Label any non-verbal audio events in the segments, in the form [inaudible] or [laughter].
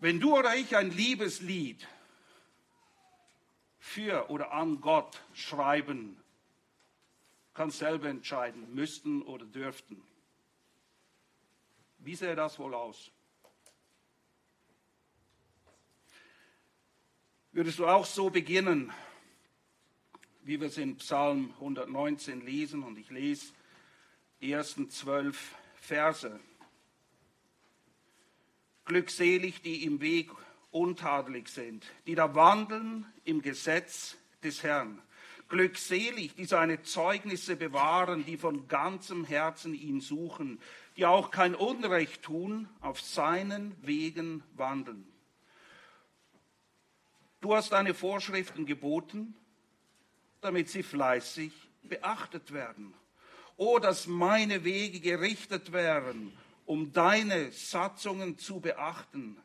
Wenn du oder ich ein Liebeslied für oder an Gott schreiben, kannst selber entscheiden, müssten oder dürften. Wie sähe das wohl aus? Würdest du auch so beginnen, wie wir es in Psalm 119 lesen? Und ich lese die ersten zwölf Verse. Glückselig, die im Weg untadelig sind, die da wandeln im Gesetz des Herrn. Glückselig, die seine Zeugnisse bewahren, die von ganzem Herzen ihn suchen, die auch kein Unrecht tun, auf seinen Wegen wandeln. Du hast deine Vorschriften geboten, damit sie fleißig beachtet werden. Oh, dass meine Wege gerichtet wären, um deine Satzungen zu beachten.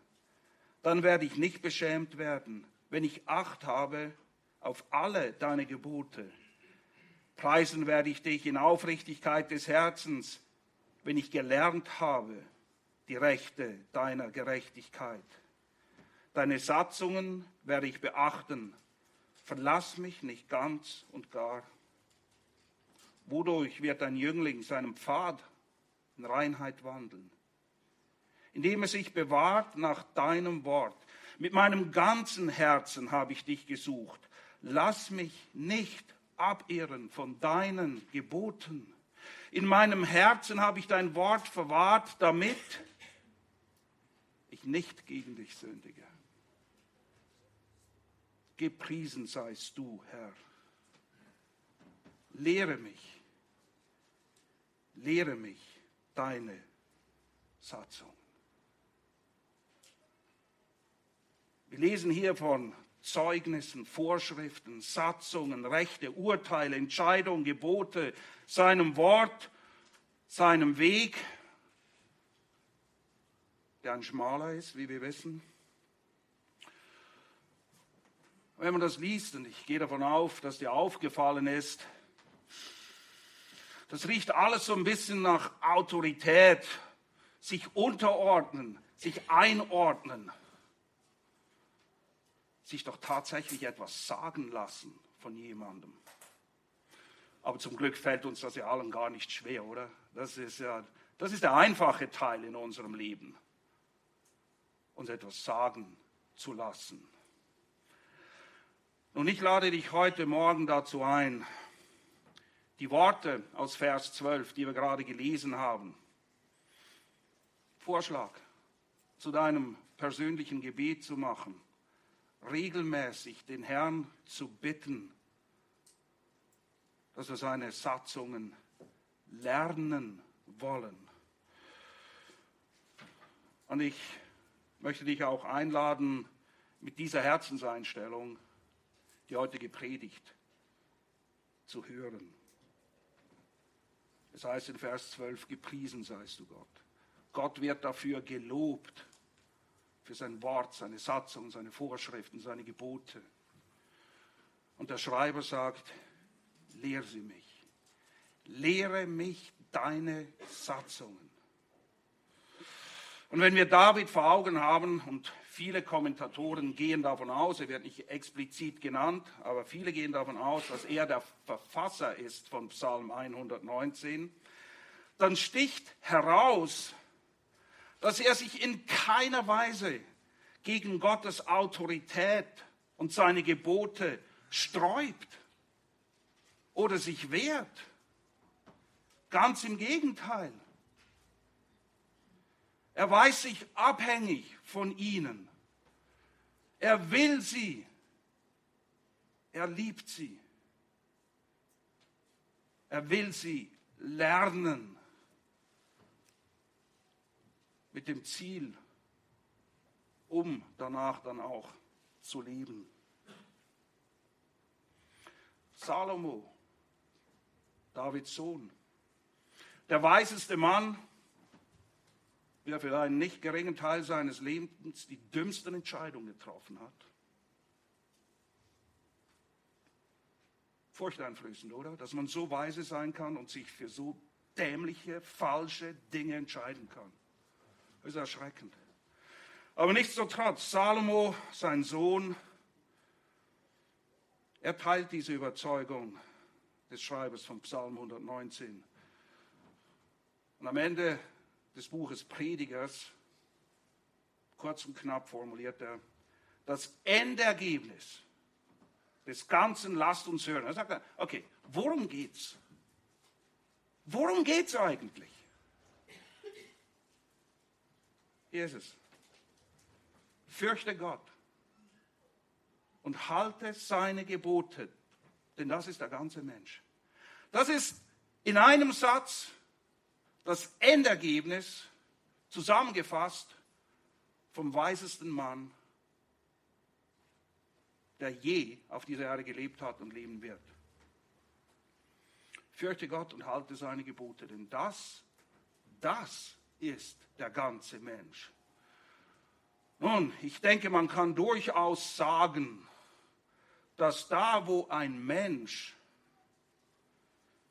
Dann werde ich nicht beschämt werden, wenn ich Acht habe auf alle deine Gebote. Preisen werde ich dich in Aufrichtigkeit des Herzens, wenn ich gelernt habe die Rechte deiner Gerechtigkeit. Deine Satzungen werde ich beachten. Verlass mich nicht ganz und gar. Wodurch wird ein Jüngling seinem Pfad in Reinheit wandeln? Indem er sich bewahrt nach deinem Wort. Mit meinem ganzen Herzen habe ich dich gesucht. Lass mich nicht abirren von deinen Geboten. In meinem Herzen habe ich dein Wort verwahrt, damit ich nicht gegen dich sündige. Gepriesen seist du, Herr. Lehre mich, lehre mich deine Satzung. Wir lesen hier von Zeugnissen, Vorschriften, Satzungen, Rechte, Urteile, Entscheidungen, Gebote, seinem Wort, seinem Weg, der ein schmaler ist, wie wir wissen, wenn man das liest, und ich gehe davon auf, dass dir aufgefallen ist, das riecht alles so ein bisschen nach Autorität, sich unterordnen, sich einordnen, sich doch tatsächlich etwas sagen lassen von jemandem. Aber zum Glück fällt uns das ja allen gar nicht schwer, oder? Das ist ja, das ist der einfache Teil in unserem Leben, uns etwas sagen zu lassen. Und ich lade dich heute Morgen dazu ein, die Worte aus Vers 12, die wir gerade gelesen haben, Vorschlag zu deinem persönlichen Gebet zu machen, regelmäßig den Herrn zu bitten, dass wir seine Satzungen lernen wollen. Und ich möchte dich auch einladen, mit dieser Herzenseinstellung die heutige Predigt zu hören. Es heißt in Vers 12, gepriesen seist du Gott. Gott wird dafür gelobt, für sein Wort, seine Satzung, seine Vorschriften, seine Gebote. Und der Schreiber sagt, lehre sie mich. Lehre mich deine Satzungen. Und wenn wir David vor Augen haben, und viele Kommentatoren gehen davon aus, er wird nicht explizit genannt, aber viele gehen davon aus, dass er der Verfasser ist von Psalm 119, dann sticht heraus, dass er sich in keiner Weise gegen Gottes Autorität und seine Gebote sträubt oder sich wehrt. Ganz im Gegenteil. Er weiß sich abhängig von ihnen. Er will sie. Er liebt sie. Er will sie lernen mit dem Ziel, um danach dann auch zu leben. Salomo, Davids Sohn, der weiseste Mann, der für einen nicht geringen Teil seines Lebens die dümmsten Entscheidungen getroffen hat. Furchteinflößend, oder? Dass man so weise sein kann und sich für so dämliche, falsche Dinge entscheiden kann. Das ist erschreckend. Aber nichtsdestotrotz, Salomo, sein Sohn, er teilt diese Überzeugung des Schreibers von Psalm 119. Und am Ende des Buches Predigers, kurz und knapp formuliert er, das Endergebnis des Ganzen lasst uns hören. Er sagt, okay, worum geht's? Worum geht's eigentlich? Hier ist es. Fürchte Gott und halte seine Gebote, denn das ist der ganze Mensch. Das ist in einem Satz das Endergebnis zusammengefasst vom weisesten Mann, der je auf dieser Erde gelebt hat und leben wird. Fürchte Gott und halte seine Gebote, denn das, das ist der ganze Mensch. Nun, ich denke, man kann durchaus sagen, dass da, wo ein Mensch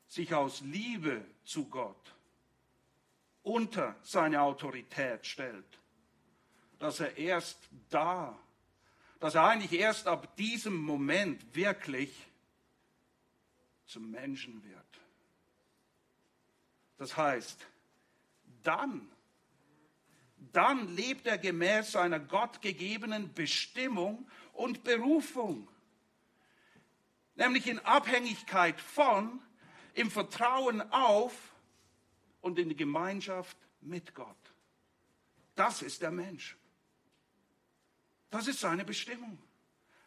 sich aus Liebe zu Gott unter seine Autorität stellt, dass er erst da, dass er eigentlich erst ab diesem Moment wirklich zum Menschen wird. Das heißt, dann, dann lebt er gemäß seiner gottgegebenen Bestimmung und Berufung, nämlich in Abhängigkeit von, im Vertrauen auf und in die Gemeinschaft mit Gott. Das ist der Mensch. Das ist seine Bestimmung.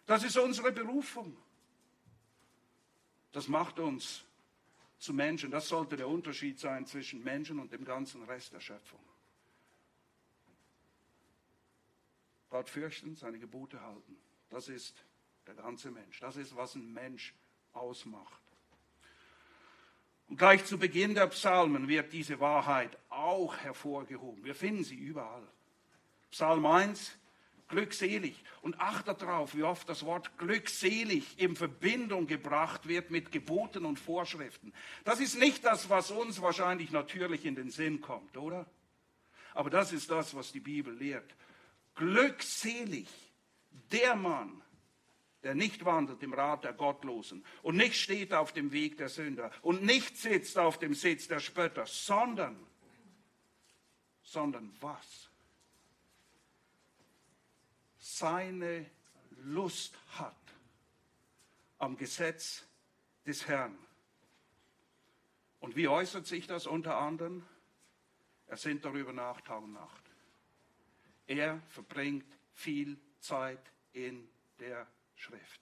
Das ist unsere Berufung. Das macht uns zu Menschen. Das sollte der Unterschied sein zwischen Menschen und dem ganzen Rest der Schöpfung. Gott fürchten, seine Gebote halten. Das ist der ganze Mensch. Das ist, was ein Mensch ausmacht. Und gleich zu Beginn der Psalmen wird diese Wahrheit auch hervorgehoben. Wir finden sie überall. Psalm 1, glückselig. Und achtet darauf, wie oft das Wort glückselig in Verbindung gebracht wird mit Geboten und Vorschriften. Das ist nicht das, was uns wahrscheinlich natürlich in den Sinn kommt, oder? Aber das ist das, was die Bibel lehrt. Glückselig der Mann, der nicht wandelt im Rat der Gottlosen und nicht steht auf dem Weg der Sünder und nicht sitzt auf dem Sitz der Spötter, sondern, sondern was? Seine Lust hat am Gesetz des Herrn. Und wie äußert sich das unter anderem? Er sinnt darüber nach Tag und Nacht. Er verbringt viel Zeit in der Schrift.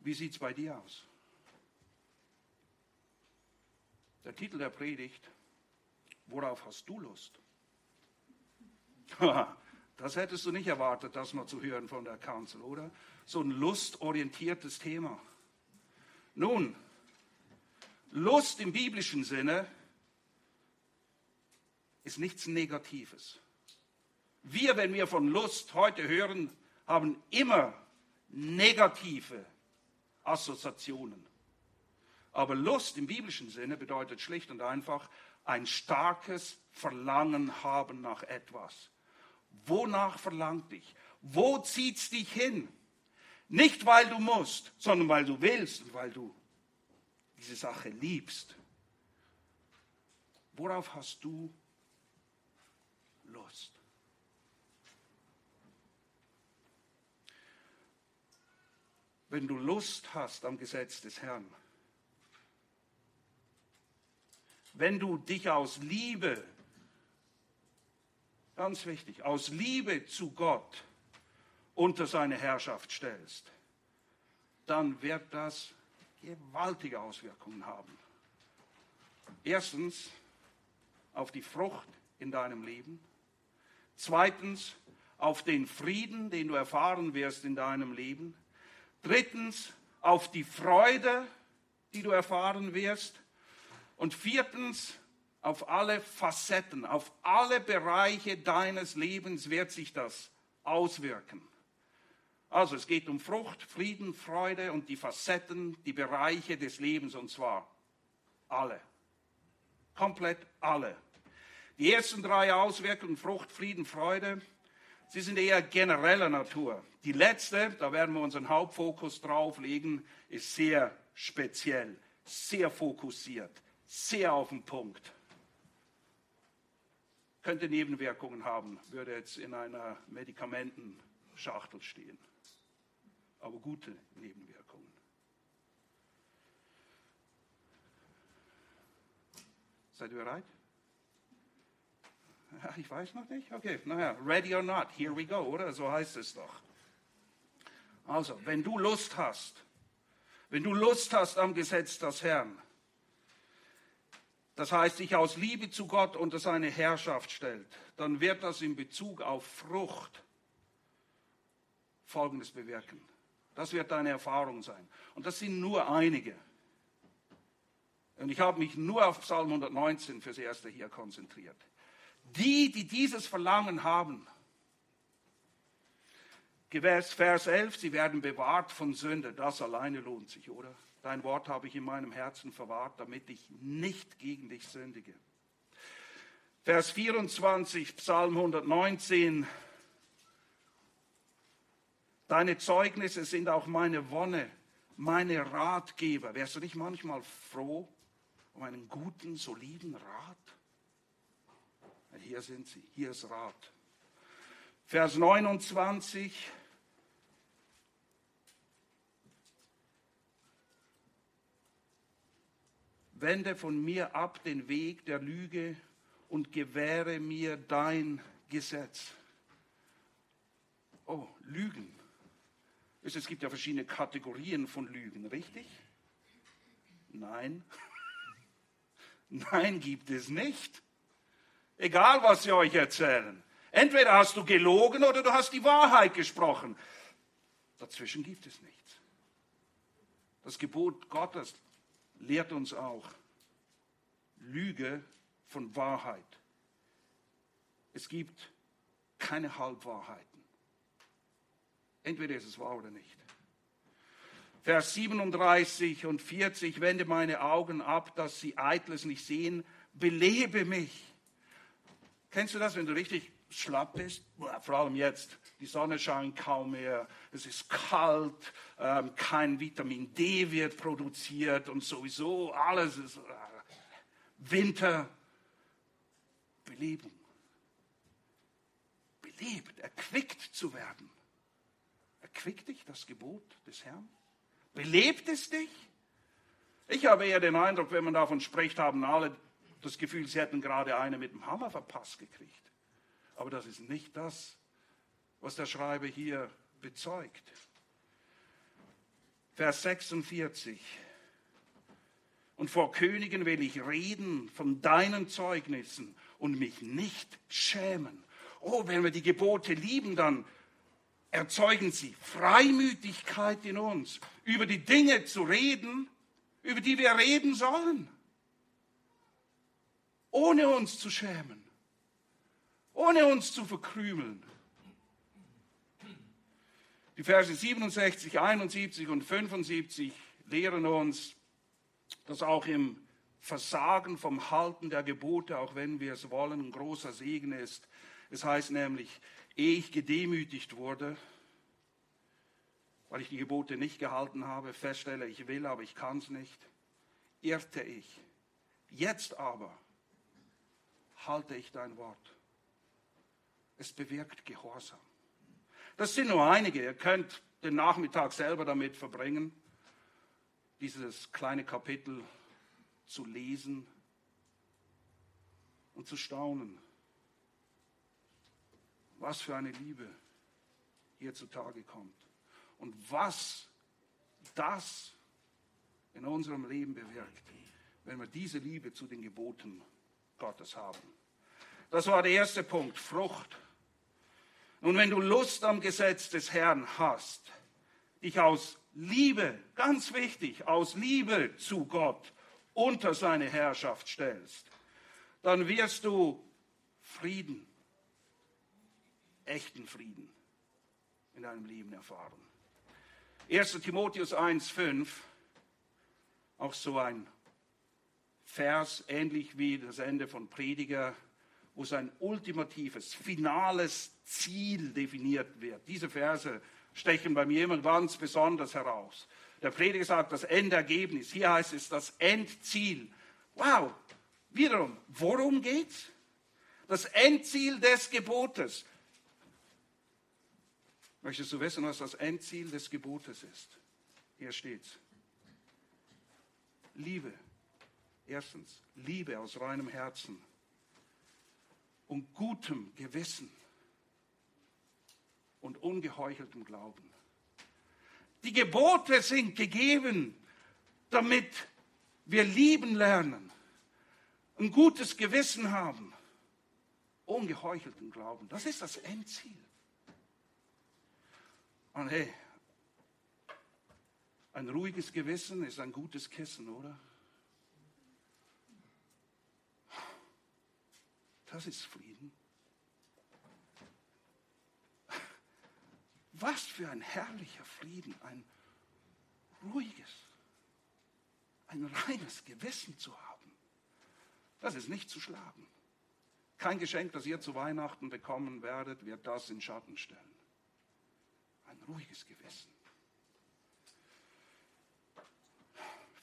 Wie sieht es bei dir aus? Der Titel der Predigt, worauf hast du Lust? Das hättest du nicht erwartet, das mal zu hören von der Kanzel, oder? So ein lustorientiertes Thema. Nun, Lust im biblischen Sinne ist nichts Negatives. Wir, wenn wir von Lust heute hören, haben immer negative Assoziationen. Aber Lust im biblischen Sinne bedeutet schlicht und einfach ein starkes Verlangen haben nach etwas. Wonach verlangt dich? Wo zieht es dich hin? Nicht, weil du musst, sondern weil du willst und weil du diese Sache liebst. Worauf hast du Lust? Wenn du Lust hast am Gesetz des Herrn, wenn du dich aus Liebe, ganz wichtig, aus Liebe zu Gott unter seine Herrschaft stellst, dann wird das gewaltige Auswirkungen haben. Erstens auf die Frucht in deinem Leben. Zweitens auf den Frieden, den du erfahren wirst in deinem Leben. Drittens auf die Freude, die du erfahren wirst. Und viertens auf alle Facetten, auf alle Bereiche deines Lebens wird sich das auswirken. Also es geht um Frucht, Frieden, Freude und die Facetten, die Bereiche des Lebens und zwar alle. Komplett alle. Die ersten drei Auswirkungen, Frucht, Frieden, Freude, sie sind eher genereller Natur. Die letzte, da werden wir unseren Hauptfokus drauf legen, ist sehr speziell, sehr fokussiert, sehr auf den Punkt. Könnte Nebenwirkungen haben, würde jetzt in einer Medikamentenschachtel stehen. Aber gute Nebenwirkungen. Seid ihr bereit? Ja, ich weiß noch nicht. Okay, naja, ready or not, here we go, oder? So heißt es doch. Also, wenn du Lust hast, wenn du Lust hast am Gesetz des Herrn, das heißt, dich aus Liebe zu Gott unter seine Herrschaft stellt, dann wird das in Bezug auf Frucht Folgendes bewirken. Das wird deine Erfahrung sein. Und das sind nur einige. Und ich habe mich nur auf Psalm 119 fürs Erste hier konzentriert. Die, die dieses Verlangen haben, Gemäß Vers 11, sie werden bewahrt von Sünde. Das alleine lohnt sich, oder? Dein Wort habe ich in meinem Herzen verwahrt, damit ich nicht gegen dich sündige. Vers 24, Psalm 119. Deine Zeugnisse sind auch meine Wonne, meine Ratgeber. Wärst du nicht manchmal froh um einen guten, soliden Rat? Hier sind sie, hier ist Rat. Vers 29. Wende von mir ab den Weg der Lüge und gewähre mir dein Gesetz. Oh, Lügen. Es gibt ja verschiedene Kategorien von Lügen, richtig? Nein. [laughs] Nein, gibt es nicht. Egal, was sie euch erzählen. Entweder hast du gelogen oder du hast die Wahrheit gesprochen. Dazwischen gibt es nichts. Das Gebot Gottes lehrt uns auch Lüge von Wahrheit. Es gibt keine Halbwahrheiten. Entweder ist es wahr oder nicht. Vers 37 und 40, wende meine Augen ab, dass sie eitles nicht sehen, belebe mich. Kennst du das, wenn du richtig schlapp bist? Vor allem jetzt, die Sonne scheint kaum mehr, es ist kalt, ähm, kein Vitamin D wird produziert und sowieso alles ist äh, Winter. Belebung. Belebt, erquickt zu werden. Erquickt dich das Gebot des Herrn? Belebt es dich? Ich habe eher den Eindruck, wenn man davon spricht, haben alle das Gefühl, sie hätten gerade eine mit dem Hammer verpasst gekriegt. Aber das ist nicht das, was der Schreiber hier bezeugt. Vers 46. Und vor Königen will ich reden von deinen Zeugnissen und mich nicht schämen. Oh, wenn wir die Gebote lieben, dann erzeugen sie Freimütigkeit in uns, über die Dinge zu reden, über die wir reden sollen, ohne uns zu schämen, ohne uns zu verkrümeln. Die Verse 67, 71 und 75 lehren uns, dass auch im Versagen vom Halten der Gebote, auch wenn wir es wollen, ein großer Segen ist. Es heißt nämlich, ehe ich gedemütigt wurde, weil ich die Gebote nicht gehalten habe, feststelle, ich will, aber ich kann es nicht, irrte ich. Jetzt aber halte ich dein Wort. Es bewirkt Gehorsam. Das sind nur einige. Ihr könnt den Nachmittag selber damit verbringen, dieses kleine Kapitel zu lesen und zu staunen. Was für eine Liebe hier zutage kommt. Und was das in unserem Leben bewirkt, wenn wir diese Liebe zu den Geboten Gottes haben. Das war der erste Punkt, Frucht. Und wenn du Lust am Gesetz des Herrn hast, dich aus Liebe, ganz wichtig, aus Liebe zu Gott unter seine Herrschaft stellst, dann wirst du Frieden, echten Frieden in deinem Leben erfahren. 1 Timotheus 1,5, auch so ein Vers, ähnlich wie das Ende von Prediger, wo sein ultimatives, finales Ziel definiert wird. Diese Verse stechen bei mir immer ganz besonders heraus. Der Prediger sagt das Endergebnis. Hier heißt es das Endziel. Wow. Wiederum, worum geht's? Das Endziel des Gebotes. Möchtest du wissen, was das Endziel des Gebotes ist? Hier steht's. Liebe. Erstens, Liebe aus reinem Herzen und gutem Gewissen und ungeheucheltem Glauben. Die Gebote sind gegeben, damit wir lieben lernen, ein gutes Gewissen haben, ungeheuchelten Glauben. Das ist das Endziel. Und hey, ein ruhiges Gewissen ist ein gutes Kissen, oder? Das ist Frieden. Was für ein herrlicher Frieden, ein ruhiges, ein reines Gewissen zu haben. Das ist nicht zu schlagen. Kein Geschenk, das ihr zu Weihnachten bekommen werdet, wird das in Schatten stellen. Ein ruhiges Gewissen.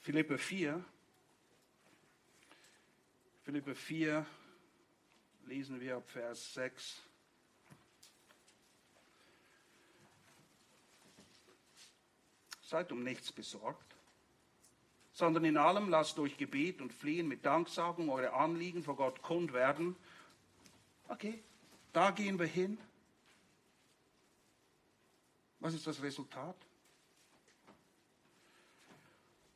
Philippe 4. Philippe 4 lesen wir ab Vers 6. Seid um nichts besorgt, sondern in allem lasst durch Gebet und Flehen mit Danksagung eure Anliegen vor Gott kund werden. Okay, da gehen wir hin. Was ist das Resultat?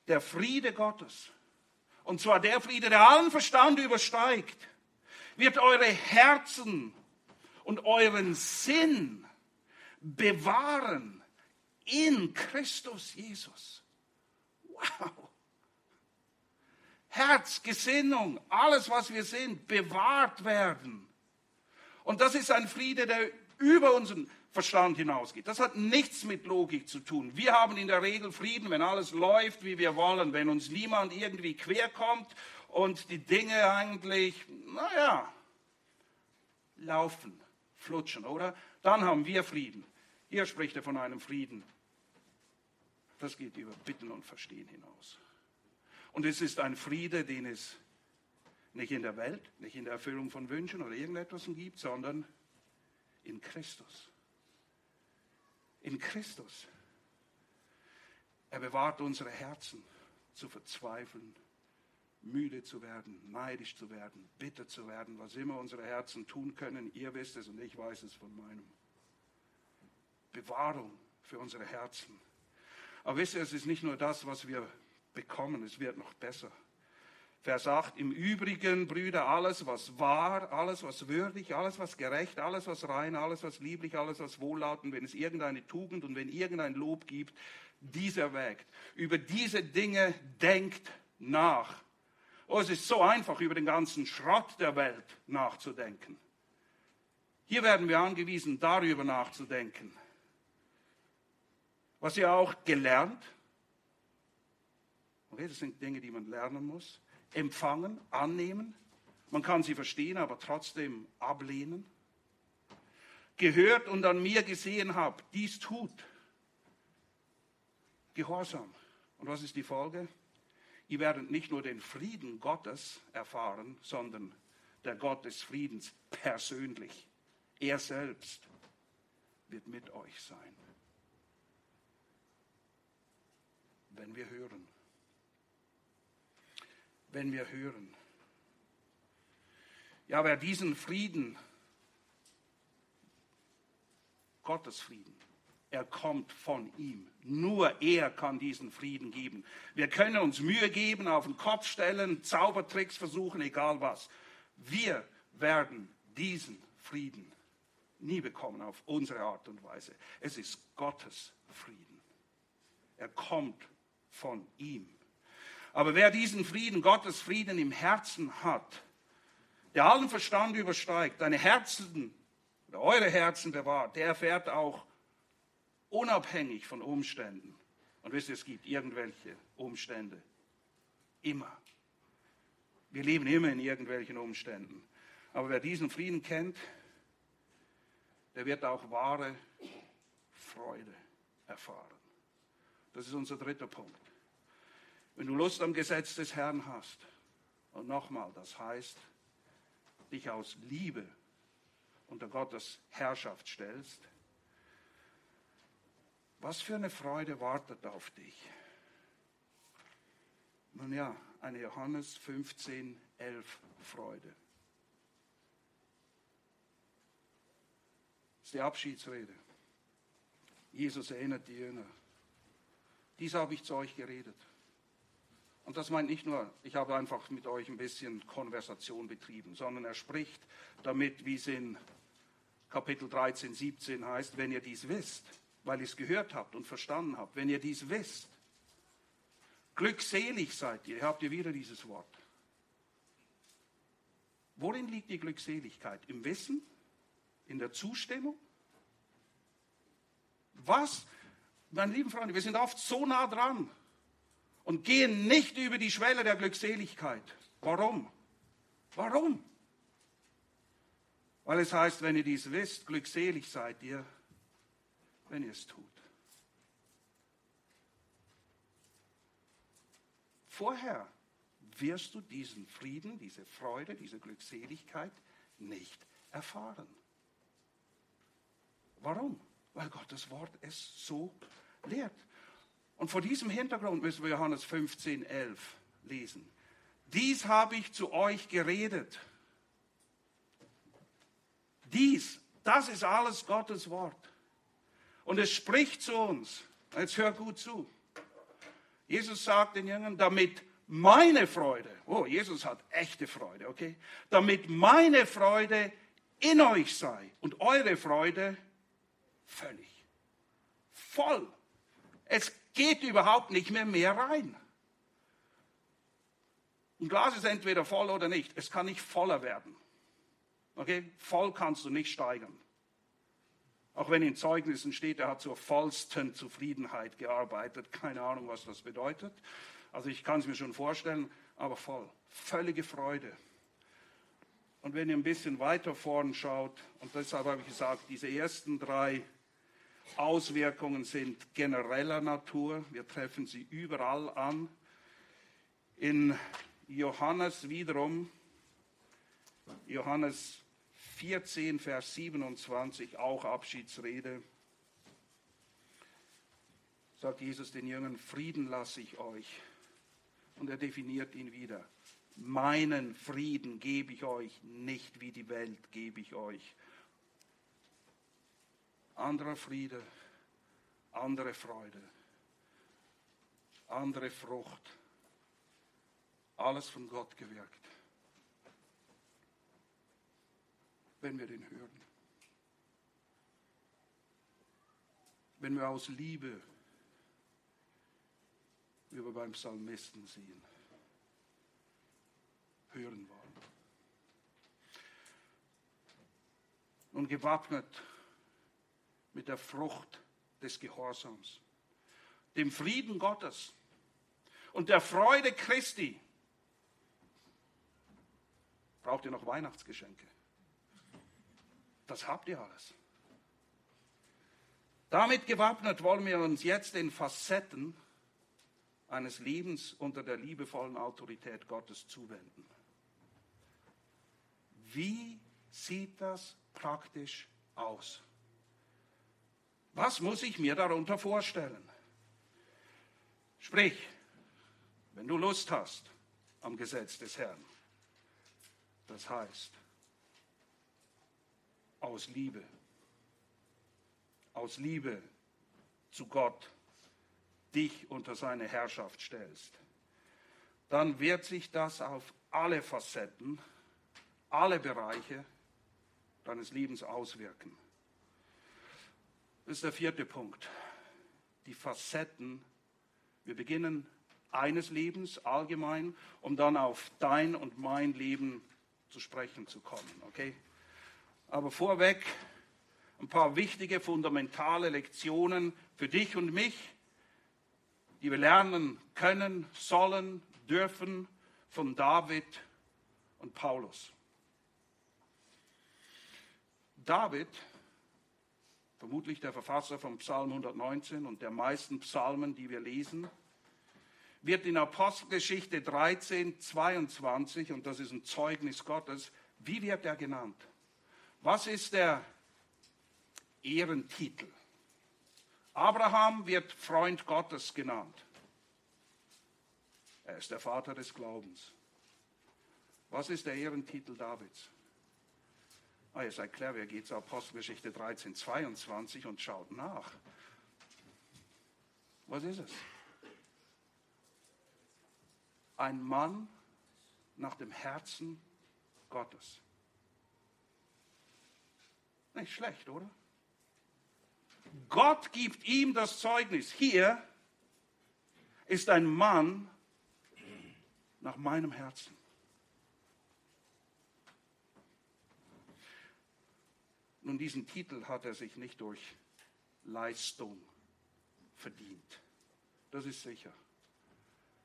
Der Friede Gottes, und zwar der Friede, der allen Verstand übersteigt, wird eure Herzen und euren Sinn bewahren in Christus Jesus. Wow. Herz, Gesinnung, alles, was wir sind, bewahrt werden. Und das ist ein Friede, der über unseren Verstand hinausgeht. Das hat nichts mit Logik zu tun. Wir haben in der Regel Frieden, wenn alles läuft, wie wir wollen, wenn uns niemand irgendwie quer kommt und die Dinge eigentlich, naja, laufen, flutschen, oder? Dann haben wir Frieden. Hier spricht er von einem Frieden. Das geht über Bitten und Verstehen hinaus. Und es ist ein Friede, den es nicht in der Welt, nicht in der Erfüllung von Wünschen oder irgendetwas gibt, sondern in Christus. In Christus. Er bewahrt unsere Herzen zu verzweifeln, müde zu werden, neidisch zu werden, bitter zu werden, was immer unsere Herzen tun können. Ihr wisst es und ich weiß es von meinem. Bewahrung für unsere Herzen. Aber wisst ihr, es ist nicht nur das, was wir bekommen, es wird noch besser. Vers 8, im Übrigen, Brüder, alles, was wahr, alles, was würdig, alles, was gerecht, alles, was rein, alles, was lieblich, alles, was wohllautend, wenn es irgendeine Tugend und wenn irgendein Lob gibt, dieser wägt. Über diese Dinge denkt nach. Oh, es ist so einfach, über den ganzen Schrott der Welt nachzudenken. Hier werden wir angewiesen, darüber nachzudenken. Was ihr auch gelernt, okay, das sind Dinge, die man lernen muss, empfangen, annehmen, man kann sie verstehen, aber trotzdem ablehnen, gehört und an mir gesehen habt, dies tut. Gehorsam. Und was ist die Folge? Ihr werdet nicht nur den Frieden Gottes erfahren, sondern der Gott des Friedens persönlich. Er selbst wird mit euch sein. Wenn wir hören. Wenn wir hören. Ja, wer diesen Frieden, Gottes Frieden, er kommt von ihm. Nur er kann diesen Frieden geben. Wir können uns Mühe geben, auf den Kopf stellen, Zaubertricks versuchen, egal was. Wir werden diesen Frieden nie bekommen auf unsere Art und Weise. Es ist Gottes Frieden. Er kommt von ihm. Aber wer diesen Frieden, Gottes Frieden im Herzen hat, der allen Verstand übersteigt, deine Herzen oder eure Herzen bewahrt, der erfährt auch unabhängig von Umständen. Und wisst ihr, es gibt irgendwelche Umstände. Immer. Wir leben immer in irgendwelchen Umständen. Aber wer diesen Frieden kennt, der wird auch wahre Freude erfahren. Das ist unser dritter Punkt. Wenn du Lust am Gesetz des Herrn hast, und nochmal, das heißt, dich aus Liebe unter Gottes Herrschaft stellst, was für eine Freude wartet auf dich? Nun ja, eine Johannes 15, 11 Freude. Das ist die Abschiedsrede. Jesus erinnert die Jünger. Dies habe ich zu euch geredet. Und das meint nicht nur, ich habe einfach mit euch ein bisschen Konversation betrieben, sondern er spricht damit, wie es in Kapitel 13, 17 heißt, wenn ihr dies wisst, weil ihr es gehört habt und verstanden habt, wenn ihr dies wisst, glückselig seid ihr, habt ihr wieder dieses Wort. Worin liegt die Glückseligkeit? Im Wissen? In der Zustimmung? Was? Meine lieben Freunde, wir sind oft so nah dran und gehen nicht über die Schwelle der Glückseligkeit. Warum? Warum? Weil es heißt, wenn ihr dies wisst, glückselig seid ihr, wenn ihr es tut. Vorher wirst du diesen Frieden, diese Freude, diese Glückseligkeit nicht erfahren. Warum? Weil Gottes Wort es so lehrt. Und vor diesem Hintergrund müssen wir Johannes 15, 11 lesen. Dies habe ich zu euch geredet. Dies, das ist alles Gottes Wort. Und es spricht zu uns. Jetzt hör gut zu. Jesus sagt den Jüngern, damit meine Freude, oh, Jesus hat echte Freude, okay? Damit meine Freude in euch sei und eure Freude völlig, voll. Es geht überhaupt nicht mehr mehr rein. Ein Glas ist entweder voll oder nicht. Es kann nicht voller werden. Okay? Voll kannst du nicht steigern. Auch wenn in Zeugnissen steht, er hat zur vollsten Zufriedenheit gearbeitet. Keine Ahnung, was das bedeutet. Also ich kann es mir schon vorstellen, aber voll. Völlige Freude. Und wenn ihr ein bisschen weiter vorn schaut, und deshalb habe ich gesagt, diese ersten drei Auswirkungen sind genereller Natur. Wir treffen sie überall an. In Johannes wiederum, Johannes 14, Vers 27, auch Abschiedsrede, sagt Jesus den Jüngern, Frieden lasse ich euch. Und er definiert ihn wieder. Meinen Frieden gebe ich euch, nicht wie die Welt gebe ich euch anderer Friede, andere Freude, andere Frucht. Alles von Gott gewirkt. Wenn wir den hören. Wenn wir aus Liebe, wie wir beim Psalmisten sehen, hören wollen. Und gewappnet mit der Frucht des Gehorsams, dem Frieden Gottes und der Freude Christi. Braucht ihr noch Weihnachtsgeschenke? Das habt ihr alles. Damit gewappnet wollen wir uns jetzt den Facetten eines Lebens unter der liebevollen Autorität Gottes zuwenden. Wie sieht das praktisch aus? Was muss ich mir darunter vorstellen? Sprich, wenn du Lust hast am Gesetz des Herrn, das heißt, aus Liebe, aus Liebe zu Gott dich unter seine Herrschaft stellst, dann wird sich das auf alle Facetten, alle Bereiche deines Lebens auswirken. Das ist der vierte Punkt. Die Facetten. Wir beginnen eines Lebens allgemein, um dann auf dein und mein Leben zu sprechen zu kommen. Okay? Aber vorweg ein paar wichtige, fundamentale Lektionen für dich und mich, die wir lernen können, sollen, dürfen von David und Paulus. David, vermutlich der Verfasser von Psalm 119 und der meisten Psalmen, die wir lesen, wird in Apostelgeschichte 13, 22, und das ist ein Zeugnis Gottes, wie wird er genannt? Was ist der Ehrentitel? Abraham wird Freund Gottes genannt. Er ist der Vater des Glaubens. Was ist der Ehrentitel Davids? Ah, ihr seid clever, geht zur Apostelgeschichte 13, 22 und schaut nach. Was ist es? Ein Mann nach dem Herzen Gottes. Nicht schlecht, oder? Gott gibt ihm das Zeugnis. Hier ist ein Mann nach meinem Herzen. Nun, diesen Titel hat er sich nicht durch Leistung verdient. Das ist sicher.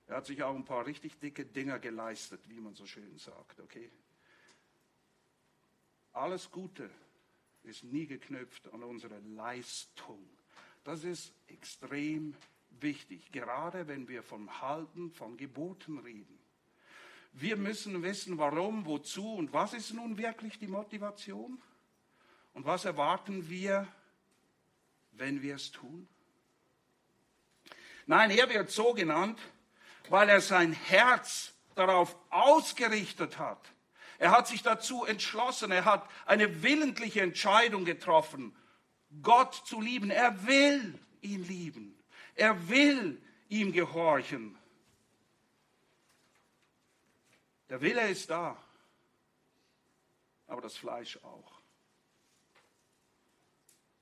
Er hat sich auch ein paar richtig dicke Dinger geleistet, wie man so schön sagt, okay? Alles Gute ist nie geknüpft an unsere Leistung. Das ist extrem wichtig, gerade wenn wir vom Halten von Geboten reden. Wir müssen wissen, warum, wozu und was ist nun wirklich die Motivation und was erwarten wir, wenn wir es tun. Nein, er wird so genannt, weil er sein Herz darauf ausgerichtet hat, er hat sich dazu entschlossen, er hat eine willentliche Entscheidung getroffen, Gott zu lieben. Er will ihn lieben. Er will ihm gehorchen. Der Wille ist da, aber das Fleisch auch.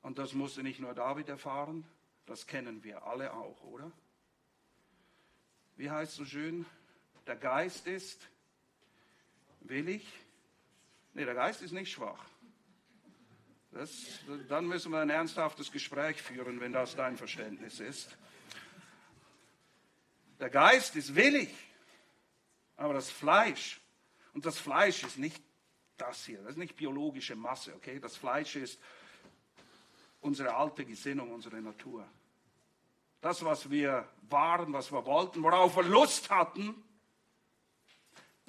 Und das musste nicht nur David erfahren, das kennen wir alle auch, oder? Wie heißt so schön, der Geist ist willig. Nee, der Geist ist nicht schwach. Das, dann müssen wir ein ernsthaftes Gespräch führen, wenn das dein Verständnis ist. Der Geist ist willig, aber das Fleisch, und das Fleisch ist nicht das hier, das ist nicht biologische Masse, okay? Das Fleisch ist unsere alte Gesinnung, unsere Natur. Das, was wir waren, was wir wollten, worauf wir Lust hatten,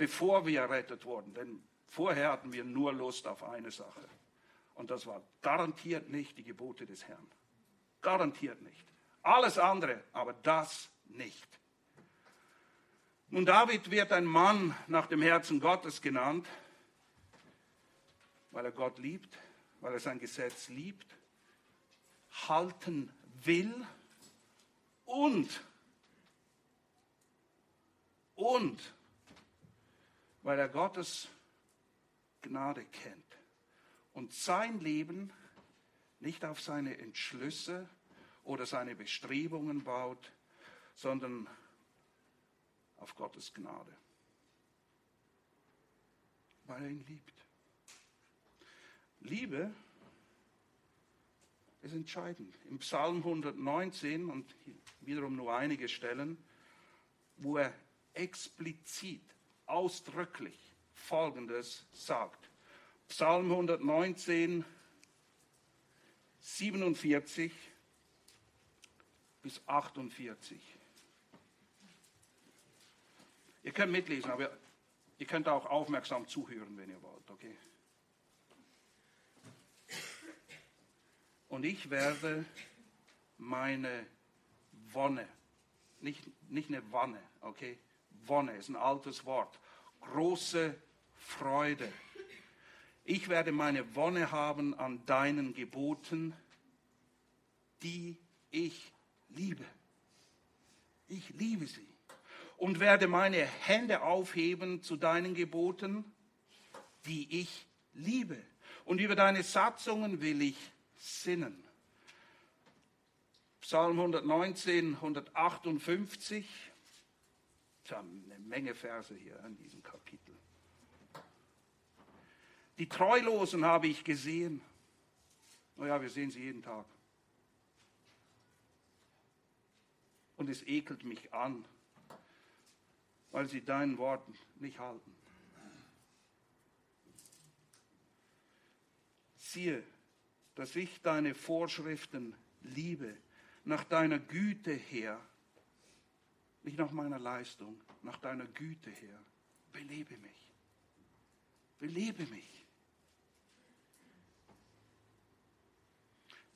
bevor wir errettet wurden. Denn vorher hatten wir nur Lust auf eine Sache. Und das war garantiert nicht die Gebote des Herrn. Garantiert nicht. Alles andere, aber das nicht. Nun, David wird ein Mann nach dem Herzen Gottes genannt, weil er Gott liebt, weil er sein Gesetz liebt, halten will und, und weil er Gottes Gnade kennt und sein Leben nicht auf seine Entschlüsse oder seine Bestrebungen baut, sondern auf Gottes Gnade, weil er ihn liebt. Liebe ist entscheidend. Im Psalm 119 und wiederum nur einige Stellen, wo er explizit ausdrücklich Folgendes sagt. Psalm 119, 47 bis 48. Ihr könnt mitlesen, aber ihr könnt auch aufmerksam zuhören, wenn ihr wollt, okay? Und ich werde meine Wonne, nicht, nicht eine Wanne, okay? Wonne ist ein altes Wort. Große Freude. Ich werde meine Wonne haben an deinen Geboten, die ich liebe. Ich liebe sie. Und werde meine Hände aufheben zu deinen Geboten, die ich liebe. Und über deine Satzungen will ich sinnen. Psalm 119, 158. Haben eine Menge Verse hier in diesem Kapitel. Die Treulosen habe ich gesehen. Naja, wir sehen sie jeden Tag. Und es ekelt mich an, weil sie deinen Worten nicht halten. siehe, dass ich deine Vorschriften liebe, nach deiner Güte her, nicht nach meiner Leistung, nach deiner Güte her. Belebe mich. Belebe mich.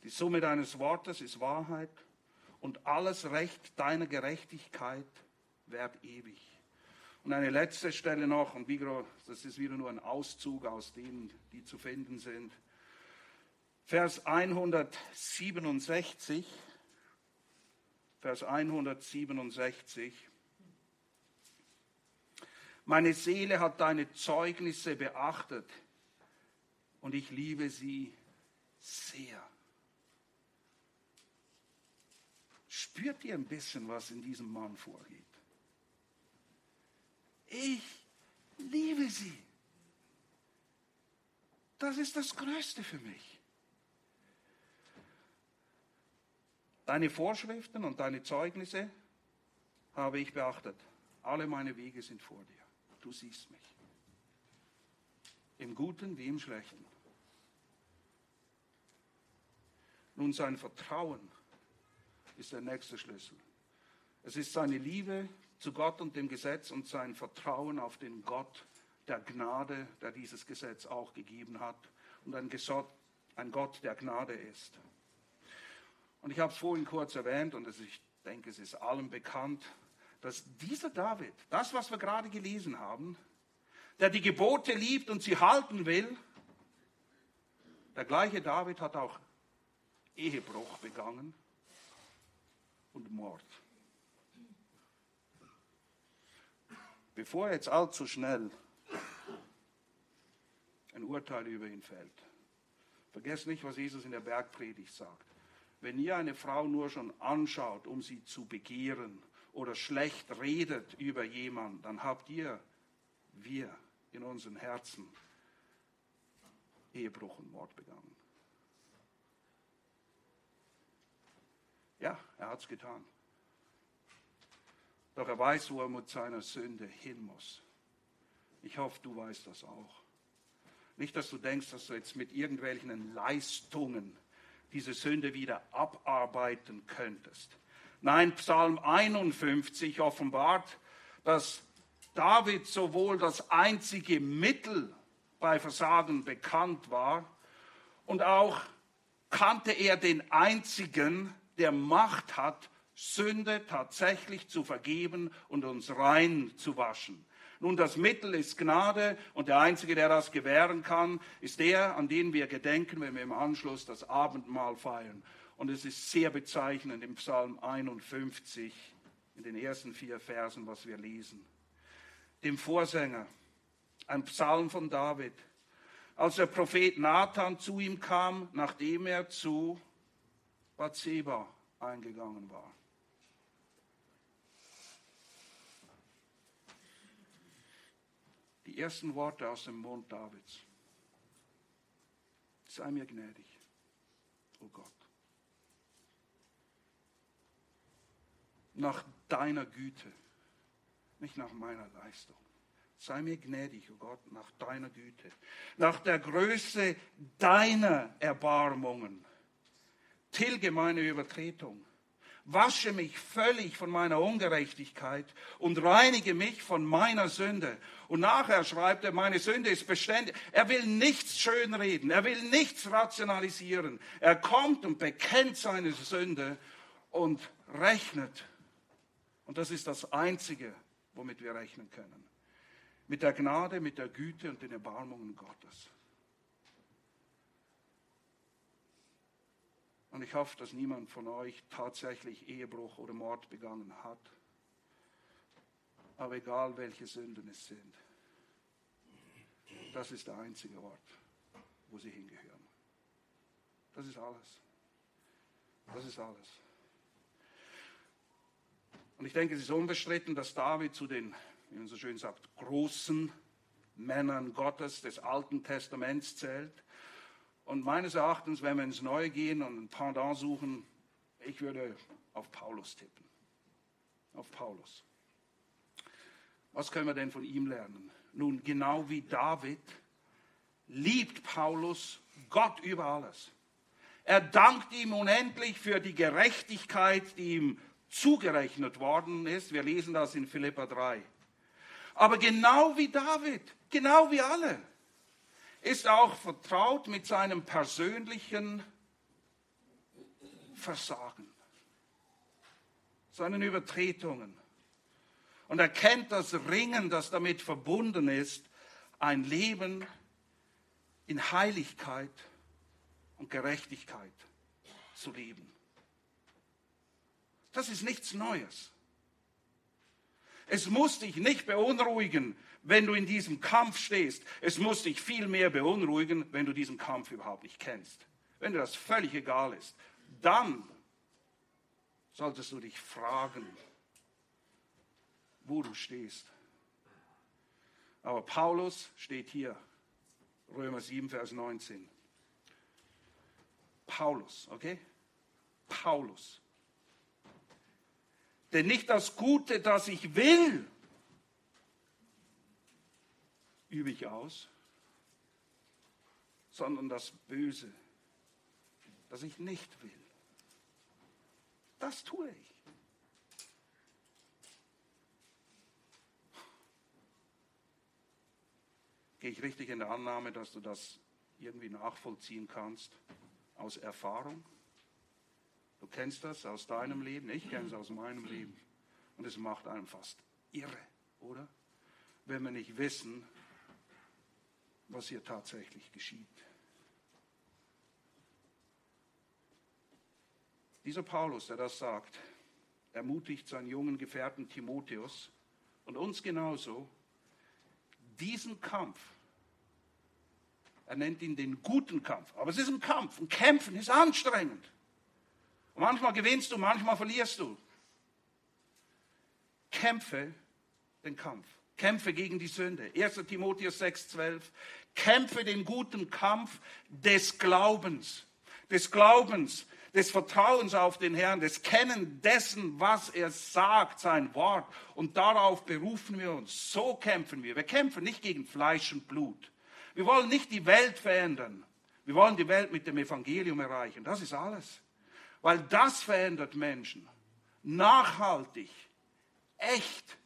Die Summe deines Wortes ist Wahrheit und alles Recht deiner Gerechtigkeit währt ewig. Und eine letzte Stelle noch, und das ist wieder nur ein Auszug aus denen, die zu finden sind. Vers 167. Vers 167. Meine Seele hat deine Zeugnisse beachtet und ich liebe sie sehr. Spürt ihr ein bisschen, was in diesem Mann vorgeht? Ich liebe sie. Das ist das Größte für mich. Deine Vorschriften und deine Zeugnisse habe ich beachtet. Alle meine Wege sind vor dir. Du siehst mich. Im Guten wie im Schlechten. Nun, sein Vertrauen ist der nächste Schlüssel. Es ist seine Liebe zu Gott und dem Gesetz und sein Vertrauen auf den Gott der Gnade, der dieses Gesetz auch gegeben hat und ein, Gott der Gnade ist. Und ich habe es vorhin kurz erwähnt und ich denke, es ist allen bekannt, dass dieser David, das, was wir gerade gelesen haben, der die Gebote liebt und sie halten will, der gleiche David hat auch Ehebruch begangen und Mord. Bevor jetzt allzu schnell ein Urteil über ihn fällt, vergesst nicht, was Jesus in der Bergpredigt sagt. Wenn ihr eine Frau nur schon anschaut, um sie zu begehren oder schlecht redet über jemanden, dann habt ihr, wir in unseren Herzen Ehebruch und Mord begangen. Ja, er hat es getan. Doch er weiß, wo er mit seiner Sünde hin muss. Ich hoffe, du weißt das auch. Nicht, dass du denkst, dass du jetzt mit irgendwelchen Leistungen diese Sünde wieder abarbeiten könntest. Nein, Psalm 51 offenbart, dass David sowohl das einzige Mittel bei Versagen bekannt war und auch kannte er den einzigen, der Macht hat, Sünde tatsächlich zu vergeben und uns rein zu waschen. Nun, das Mittel ist Gnade und der Einzige, der das gewähren kann, ist der, an den wir gedenken, wenn wir im Anschluss das Abendmahl feiern. Und es ist sehr bezeichnend im Psalm 51, in den ersten vier Versen, was wir lesen. Dem Vorsänger, ein Psalm von David, als der Prophet Nathan zu ihm kam, nachdem er zu Bathseba eingegangen war. Die ersten Worte aus dem Mund Davids. Sei mir gnädig, o oh Gott. Nach deiner Güte, nicht nach meiner Leistung. Sei mir gnädig, o oh Gott, nach deiner Güte, nach der Größe deiner Erbarmungen tilge meine Übertretung, wasche mich völlig von meiner Ungerechtigkeit und reinige mich von meiner Sünde. Und nachher schreibt er, meine Sünde ist beständig. Er will nichts schönreden, er will nichts rationalisieren. Er kommt und bekennt seine Sünde und rechnet. Und das ist das Einzige, womit wir rechnen können. Mit der Gnade, mit der Güte und den Erbarmungen Gottes. Und ich hoffe, dass niemand von euch tatsächlich Ehebruch oder Mord begangen hat. Aber egal, welche Sünden es sind, das ist der einzige Ort, wo sie hingehören. Das ist alles. Das ist alles. Und ich denke, es ist unbestritten, dass David zu den, wie man so schön sagt, großen Männern Gottes des Alten Testaments zählt. Und meines Erachtens, wenn wir ins Neue gehen und ein Pendant suchen, ich würde auf Paulus tippen. Auf Paulus. Was können wir denn von ihm lernen? Nun, genau wie David liebt Paulus Gott über alles. Er dankt ihm unendlich für die Gerechtigkeit, die ihm zugerechnet worden ist. Wir lesen das in Philippa 3. Aber genau wie David, genau wie alle, ist auch vertraut mit seinem persönlichen Versagen, seinen Übertretungen. Und er kennt das Ringen, das damit verbunden ist, ein Leben in Heiligkeit und Gerechtigkeit zu leben. Das ist nichts Neues. Es muss dich nicht beunruhigen, wenn du in diesem Kampf stehst. Es muss dich viel mehr beunruhigen, wenn du diesen Kampf überhaupt nicht kennst. Wenn dir das völlig egal ist, dann solltest du dich fragen, wo du stehst. Aber Paulus steht hier, Römer 7, Vers 19. Paulus, okay? Paulus. Denn nicht das Gute, das ich will, übe ich aus, sondern das Böse, das ich nicht will. Das tue ich. Gehe ich richtig in der Annahme, dass du das irgendwie nachvollziehen kannst aus Erfahrung? Du kennst das aus deinem Leben, ich kenne es aus meinem Leben. Und es macht einem fast irre, oder? Wenn wir nicht wissen, was hier tatsächlich geschieht. Dieser Paulus, der das sagt, ermutigt seinen jungen Gefährten Timotheus und uns genauso, diesen Kampf, er nennt ihn den guten Kampf, aber es ist ein Kampf, ein Kämpfen ist anstrengend. Und manchmal gewinnst du, manchmal verlierst du. Kämpfe den Kampf. Kämpfe gegen die Sünde. 1. Timotheus 6,12. Kämpfe den guten Kampf des Glaubens. Des Glaubens, des Vertrauens auf den Herrn, des Kennen dessen, was er sagt, sein Wort. Und darauf berufen wir uns. So kämpfen wir. Wir kämpfen nicht gegen Fleisch und Blut. Wir wollen nicht die Welt verändern. Wir wollen die Welt mit dem Evangelium erreichen. Das ist alles. Weil das verändert Menschen. Nachhaltig. Echt.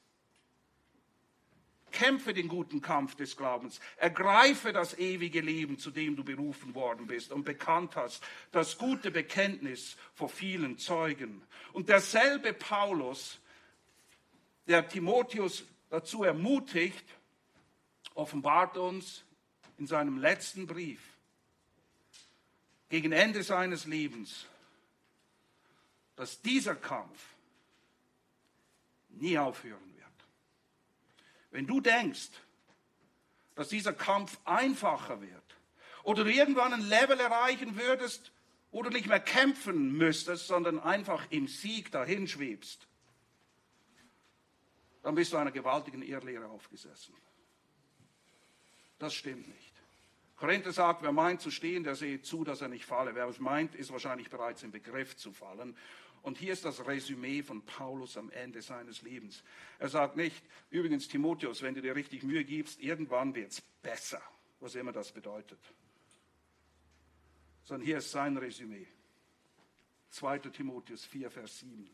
Kämpfe den guten Kampf des Glaubens. Ergreife das ewige Leben, zu dem du berufen worden bist und bekannt hast. Das gute Bekenntnis vor vielen Zeugen. Und derselbe Paulus, der Timotheus dazu ermutigt, offenbart uns in seinem letzten Brief, gegen Ende seines Lebens, dass dieser Kampf nie aufhören. Wenn du denkst, dass dieser Kampf einfacher wird oder du irgendwann ein Level erreichen würdest, wo du nicht mehr kämpfen müsstest, sondern einfach im Sieg dahin schwebst, dann bist du einer gewaltigen Irrlehre aufgesessen. Das stimmt nicht. Korinther sagt, wer meint zu stehen, der sehe zu, dass er nicht falle. Wer es meint, ist wahrscheinlich bereits im Begriff zu fallen. Und hier ist das Resümee von Paulus am Ende seines Lebens. Er sagt nicht, übrigens Timotheus, wenn du dir richtig Mühe gibst, irgendwann wird es besser, was immer das bedeutet. Sondern hier ist sein Resümee. 2. Timotheus 4, Vers 7.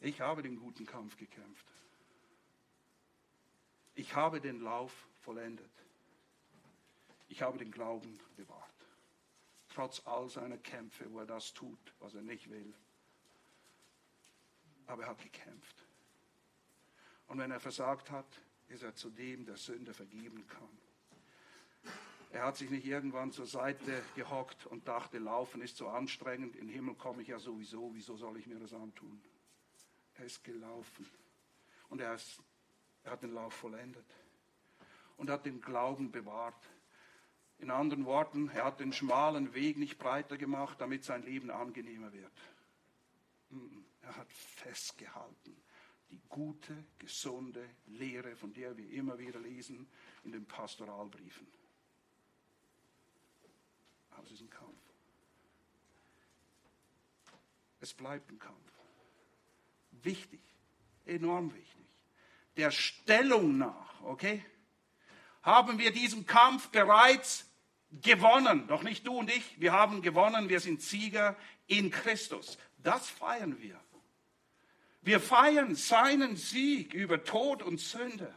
Ich habe den guten Kampf gekämpft. Ich habe den Lauf vollendet. Ich habe den Glauben bewahrt trotz all seiner Kämpfe, wo er das tut, was er nicht will. Aber er hat gekämpft. Und wenn er versagt hat, ist er zu dem, der Sünde vergeben kann. Er hat sich nicht irgendwann zur Seite gehockt und dachte, Laufen ist so anstrengend, in den Himmel komme ich ja sowieso, wieso soll ich mir das antun? Er ist gelaufen und er, ist, er hat den Lauf vollendet und hat den Glauben bewahrt. In anderen Worten, er hat den schmalen Weg nicht breiter gemacht, damit sein Leben angenehmer wird. Er hat festgehalten. Die gute, gesunde Lehre, von der wir immer wieder lesen in den Pastoralbriefen. Aber es ist ein Kampf. Es bleibt ein Kampf. Wichtig, enorm wichtig. Der Stellung nach, okay, haben wir diesen Kampf bereits gewonnen. Doch nicht du und ich, wir haben gewonnen, wir sind Sieger in Christus. Das feiern wir. Wir feiern seinen Sieg über Tod und Sünde,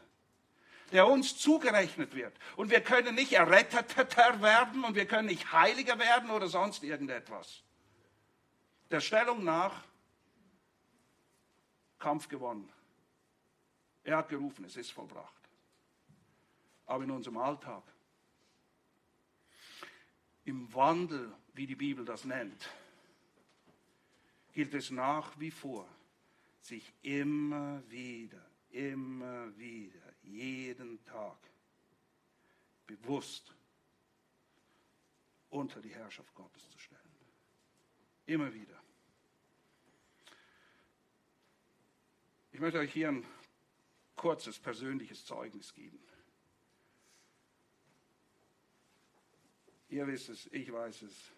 der uns zugerechnet wird. Und wir können nicht erretteter werden und wir können nicht heiliger werden oder sonst irgendetwas. Der Stellung nach, Kampf gewonnen. Er hat gerufen, es ist vollbracht. Aber in unserem Alltag, im Wandel, wie die Bibel das nennt, gilt es nach wie vor, sich immer wieder, immer wieder, jeden Tag bewusst unter die Herrschaft Gottes zu stellen. Immer wieder. Ich möchte euch hier ein kurzes persönliches Zeugnis geben. Ihr wisst es, ich weiß es.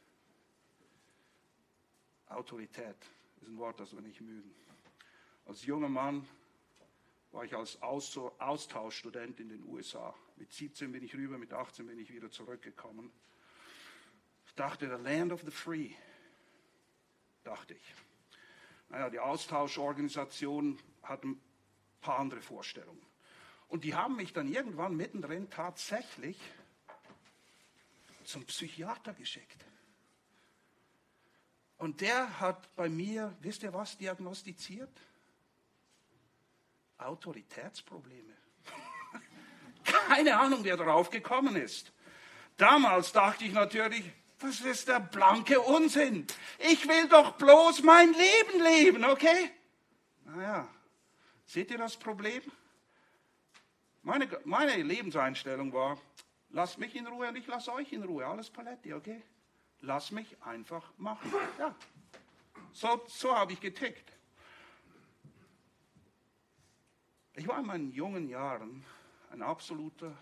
Autorität ist ein Wort, das wir nicht mögen. Als junger Mann war ich als Austauschstudent in den USA. Mit 17 bin ich rüber, mit 18 bin ich wieder zurückgekommen. Ich dachte, the land of the free, dachte ich. Naja, die Austauschorganisation hat ein paar andere Vorstellungen. Und die haben mich dann irgendwann mittendrin tatsächlich zum Psychiater geschickt. Und der hat bei mir, wisst ihr was, diagnostiziert? Autoritätsprobleme. [laughs] Keine Ahnung, wer darauf gekommen ist. Damals dachte ich natürlich, das ist der blanke Unsinn. Ich will doch bloß mein Leben leben, okay? Naja, seht ihr das Problem? Meine, meine Lebenseinstellung war, lasst mich in Ruhe und ich lasse euch in Ruhe. Alles Paletti, okay? Lass mich einfach machen. Ja, so, so habe ich getickt. Ich war in meinen jungen Jahren ein absoluter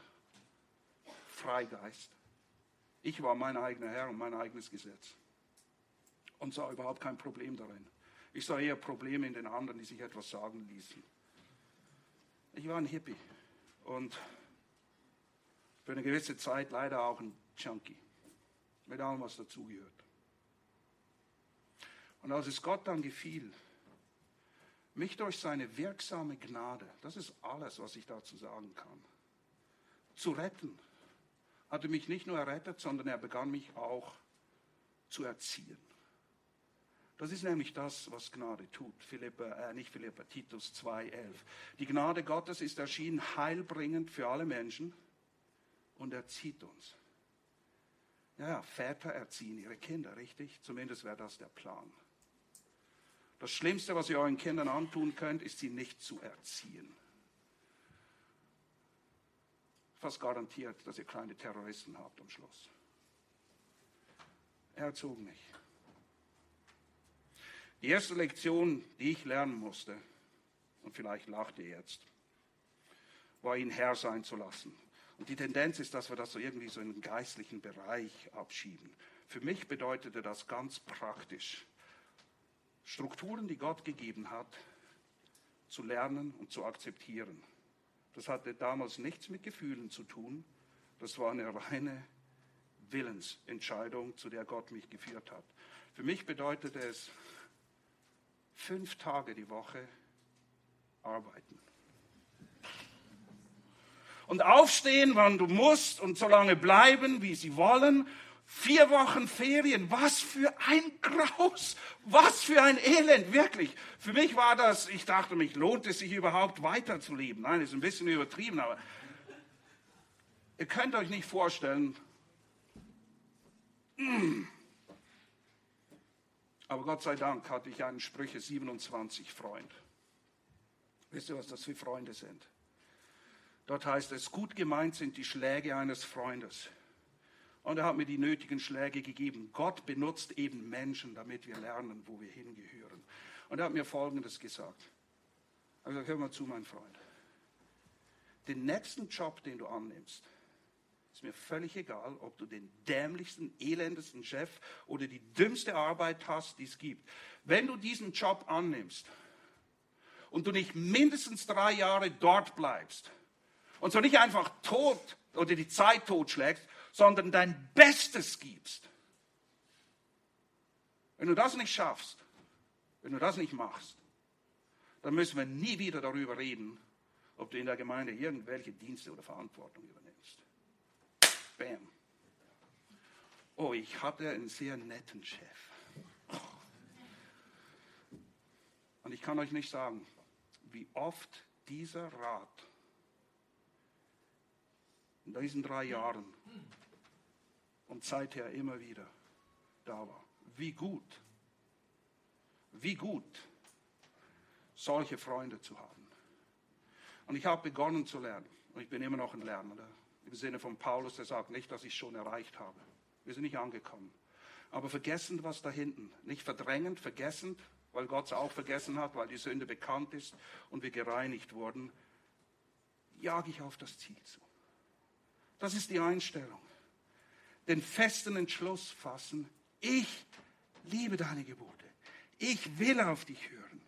Freigeist. Ich war mein eigener Herr und mein eigenes Gesetz. Und sah überhaupt kein Problem darin. Ich sah eher Probleme in den anderen, die sich etwas sagen ließen. Ich war ein Hippie und für eine gewisse Zeit leider auch ein Junkie. Mit allem, was dazugehört. Und als es Gott dann gefiel, mich durch seine wirksame Gnade, das ist alles, was ich dazu sagen kann, zu retten, hat er mich nicht nur errettet, sondern er begann mich auch zu erziehen. Das ist nämlich das, was Gnade tut. Philippa, äh, nicht Philippa, Titus 2,11. Die Gnade Gottes ist erschienen heilbringend für alle Menschen und erzieht uns. Ja, Väter erziehen ihre Kinder, richtig? Zumindest wäre das der Plan. Das Schlimmste, was ihr euren Kindern antun könnt, ist sie nicht zu erziehen. Fast garantiert, dass ihr kleine Terroristen habt am Schluss. Er erzog mich. Die erste Lektion, die ich lernen musste, und vielleicht lacht ihr jetzt, war ihn Herr sein zu lassen. Und die Tendenz ist, dass wir das so irgendwie so in den geistlichen Bereich abschieben. Für mich bedeutete das ganz praktisch, Strukturen, die Gott gegeben hat, zu lernen und zu akzeptieren. Das hatte damals nichts mit Gefühlen zu tun. Das war eine reine Willensentscheidung, zu der Gott mich geführt hat. Für mich bedeutete es fünf Tage die Woche arbeiten. Und aufstehen, wann du musst und so lange bleiben, wie sie wollen Vier Wochen Ferien, was für ein Graus, was für ein Elend, wirklich. Für mich war das, ich dachte, mich lohnt es sich überhaupt weiterzuleben. Nein, ist ein bisschen übertrieben, aber ihr könnt euch nicht vorstellen, mm. aber Gott sei Dank hatte ich einen Sprüche 27 Freund. Wisst ihr, was das für Freunde sind? Dort heißt es, gut gemeint sind die Schläge eines Freundes und er hat mir die nötigen Schläge gegeben. Gott benutzt eben Menschen, damit wir lernen, wo wir hingehören. Und er hat mir Folgendes gesagt. Also hör mal zu, mein Freund. Den nächsten Job, den du annimmst, ist mir völlig egal, ob du den dämlichsten, elendesten Chef oder die dümmste Arbeit hast, die es gibt. Wenn du diesen Job annimmst und du nicht mindestens drei Jahre dort bleibst und so nicht einfach tot oder die Zeit totschlägst, sondern dein Bestes gibst. Wenn du das nicht schaffst, wenn du das nicht machst, dann müssen wir nie wieder darüber reden, ob du in der Gemeinde irgendwelche Dienste oder Verantwortung übernimmst. Bam. Oh, ich hatte einen sehr netten Chef. Und ich kann euch nicht sagen, wie oft dieser Rat in diesen drei Jahren und seither immer wieder da war. Wie gut, wie gut, solche Freunde zu haben. Und ich habe begonnen zu lernen. Und ich bin immer noch ein Lernender. Im Sinne von Paulus, der sagt nicht, dass ich schon erreicht habe. Wir sind nicht angekommen. Aber vergessend was da hinten. Nicht verdrängend, vergessend, weil Gott es auch vergessen hat, weil die Sünde bekannt ist und wir gereinigt wurden, jage ich auf das Ziel zu. Das ist die Einstellung. Den festen Entschluss fassen, ich liebe deine Gebote. Ich will auf dich hören.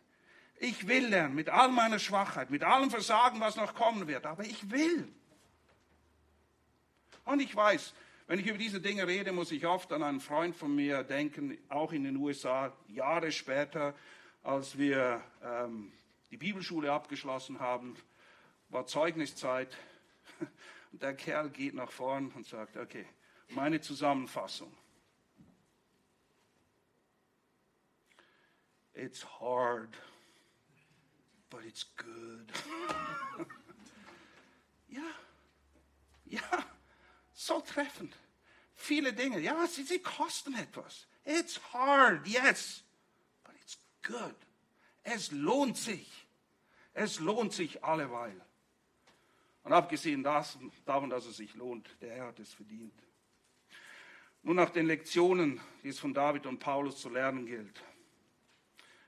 Ich will lernen, mit all meiner Schwachheit, mit allem Versagen, was noch kommen wird, aber ich will. Und ich weiß, wenn ich über diese Dinge rede, muss ich oft an einen Freund von mir denken, auch in den USA, Jahre später, als wir ähm, die Bibelschule abgeschlossen haben, war Zeugniszeit. Und der Kerl geht nach vorn und sagt, okay, meine Zusammenfassung. It's hard, but it's good. [laughs] ja, ja so treffend. Viele Dinge, ja, sie, sie kosten etwas. It's hard, yes, but it's good. Es lohnt sich. Es lohnt sich alleweil. Und abgesehen davon, dass es sich lohnt, der Herr hat es verdient. Nun nach den Lektionen, die es von David und Paulus zu lernen gilt,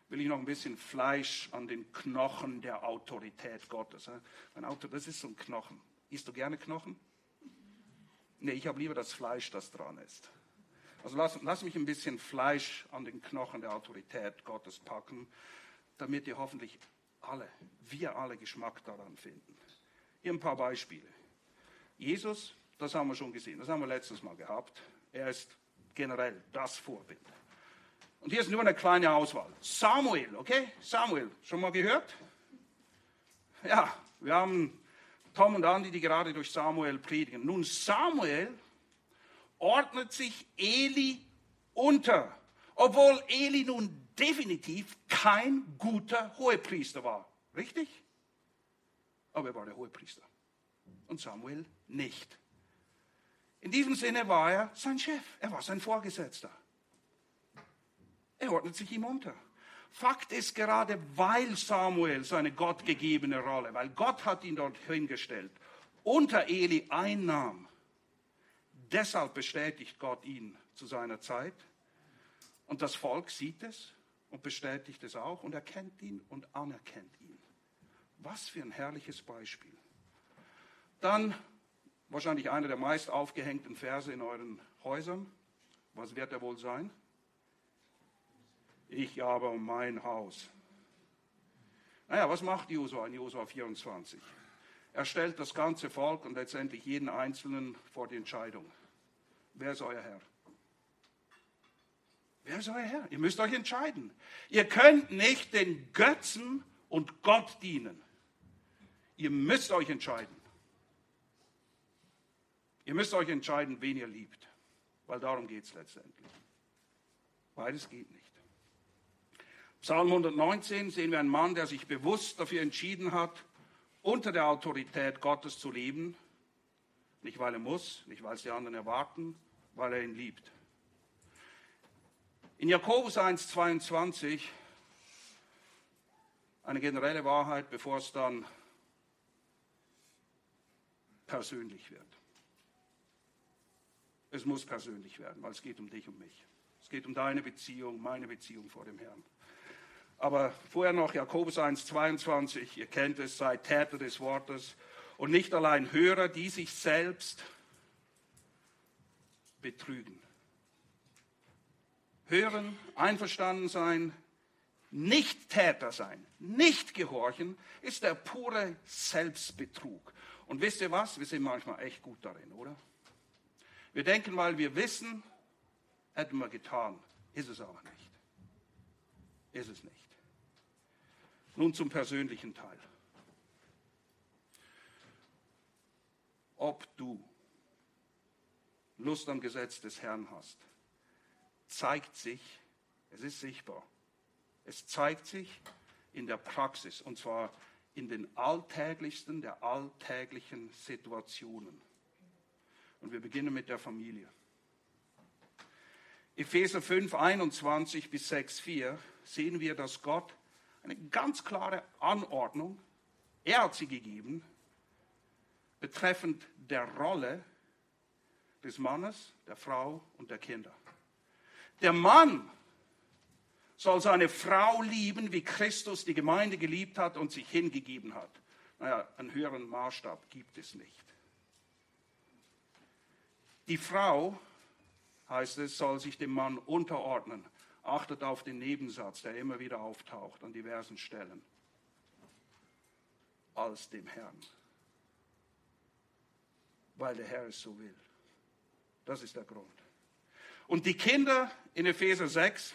will ich noch ein bisschen Fleisch an den Knochen der Autorität Gottes. Ein Auto, das ist so ein Knochen. Isst du gerne Knochen? Nee, ich habe lieber das Fleisch, das dran ist. Also lass, lass mich ein bisschen Fleisch an den Knochen der Autorität Gottes packen, damit ihr hoffentlich alle, wir alle Geschmack daran finden. Hier ein paar Beispiele. Jesus, das haben wir schon gesehen, das haben wir letztes Mal gehabt. Er ist generell das Vorbild. Und hier ist nur eine kleine Auswahl. Samuel, okay? Samuel, schon mal gehört? Ja, wir haben Tom und Andi, die gerade durch Samuel predigen. Nun, Samuel ordnet sich Eli unter, obwohl Eli nun definitiv kein guter Hohepriester war. Richtig? Aber er war der Hohepriester. Und Samuel nicht. In diesem Sinne war er sein Chef, er war sein Vorgesetzter. Er ordnet sich ihm unter. Fakt ist gerade, weil Samuel seine gottgegebene Rolle, weil Gott hat ihn dort hingestellt, unter Eli einnahm, deshalb bestätigt Gott ihn zu seiner Zeit. Und das Volk sieht es und bestätigt es auch und erkennt ihn und anerkennt ihn. Was für ein herrliches Beispiel. Dann wahrscheinlich einer der meist aufgehängten Verse in euren Häusern. Was wird er wohl sein? ich aber mein Haus. Naja, was macht Josua in Josua 24? Er stellt das ganze Volk und letztendlich jeden Einzelnen vor die Entscheidung. Wer ist euer Herr? Wer ist euer Herr? Ihr müsst euch entscheiden. Ihr könnt nicht den Götzen und Gott dienen. Ihr müsst euch entscheiden. Ihr müsst euch entscheiden, wen ihr liebt, weil darum geht es letztendlich. Beides geht nicht. Psalm 119 sehen wir einen Mann, der sich bewusst dafür entschieden hat, unter der Autorität Gottes zu leben. Nicht weil er muss, nicht weil es die anderen erwarten, weil er ihn liebt. In Jakobus 1,22 eine generelle Wahrheit, bevor es dann persönlich wird. Es muss persönlich werden, weil es geht um dich und mich. Es geht um deine Beziehung, meine Beziehung vor dem Herrn. Aber vorher noch Jakobus 1, 22, ihr kennt es, seid Täter des Wortes und nicht allein Hörer, die sich selbst betrügen. Hören, einverstanden sein, nicht Täter sein, nicht gehorchen, ist der pure Selbstbetrug. Und wisst ihr was? Wir sind manchmal echt gut darin, oder? Wir denken, weil wir wissen, hätten wir getan. Ist es aber nicht. Ist es nicht. Nun zum persönlichen Teil. Ob du Lust am Gesetz des Herrn hast, zeigt sich, es ist sichtbar, es zeigt sich in der Praxis und zwar in den alltäglichsten der alltäglichen Situationen. Und wir beginnen mit der Familie. Epheser 5, 21 bis 6, 4 sehen wir, dass Gott eine ganz klare Anordnung, er hat sie gegeben, betreffend der Rolle des Mannes, der Frau und der Kinder. Der Mann soll seine Frau lieben, wie Christus die Gemeinde geliebt hat und sich hingegeben hat. Naja, einen höheren Maßstab gibt es nicht. Die Frau, heißt es, soll sich dem Mann unterordnen. Achtet auf den Nebensatz, der immer wieder auftaucht an diversen Stellen. Als dem Herrn. Weil der Herr es so will. Das ist der Grund. Und die Kinder in Epheser 6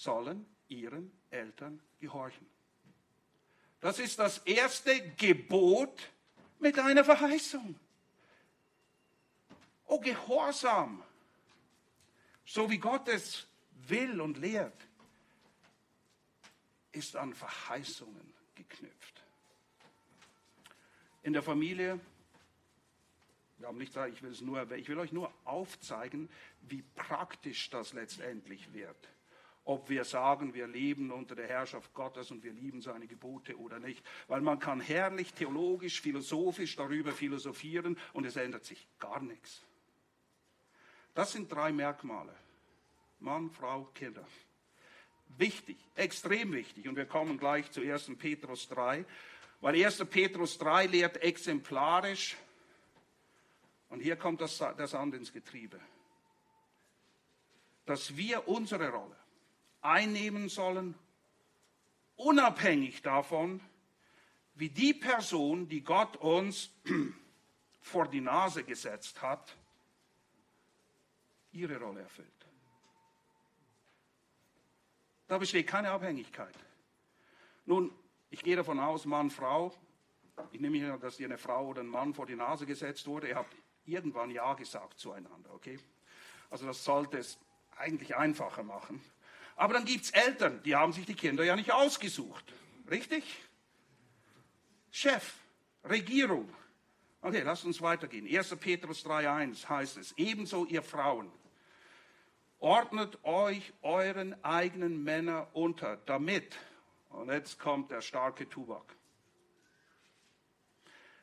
sollen ihren Eltern gehorchen. Das ist das erste Gebot mit einer Verheißung. Oh, Gehorsam, so wie Gott es will und lehrt, ist an Verheißungen geknüpft. In der Familie, wir haben nicht ich will es nur, ich will euch nur aufzeigen, wie praktisch das letztendlich wird ob wir sagen, wir leben unter der Herrschaft Gottes und wir lieben seine Gebote oder nicht. Weil man kann herrlich theologisch, philosophisch darüber philosophieren und es ändert sich gar nichts. Das sind drei Merkmale. Mann, Frau, Kinder. Wichtig, extrem wichtig. Und wir kommen gleich zu 1. Petrus 3, weil 1. Petrus 3 lehrt exemplarisch. Und hier kommt das, das Sand ins Getriebe. Dass wir unsere Rolle einnehmen sollen, unabhängig davon, wie die Person, die Gott uns [clears throat] vor die Nase gesetzt hat, ihre Rolle erfüllt. Da besteht keine Abhängigkeit. Nun, ich gehe davon aus, Mann, Frau, ich nehme an, dass ihr eine Frau oder ein Mann vor die Nase gesetzt wurde, ihr habt irgendwann Ja gesagt zueinander, okay? Also das sollte es eigentlich einfacher machen. Aber dann gibt es Eltern, die haben sich die Kinder ja nicht ausgesucht. Richtig? Chef, Regierung. Okay, lasst uns weitergehen. 1. Petrus 3.1 heißt es, ebenso ihr Frauen, ordnet euch euren eigenen Männern unter, damit, und jetzt kommt der starke Tubak,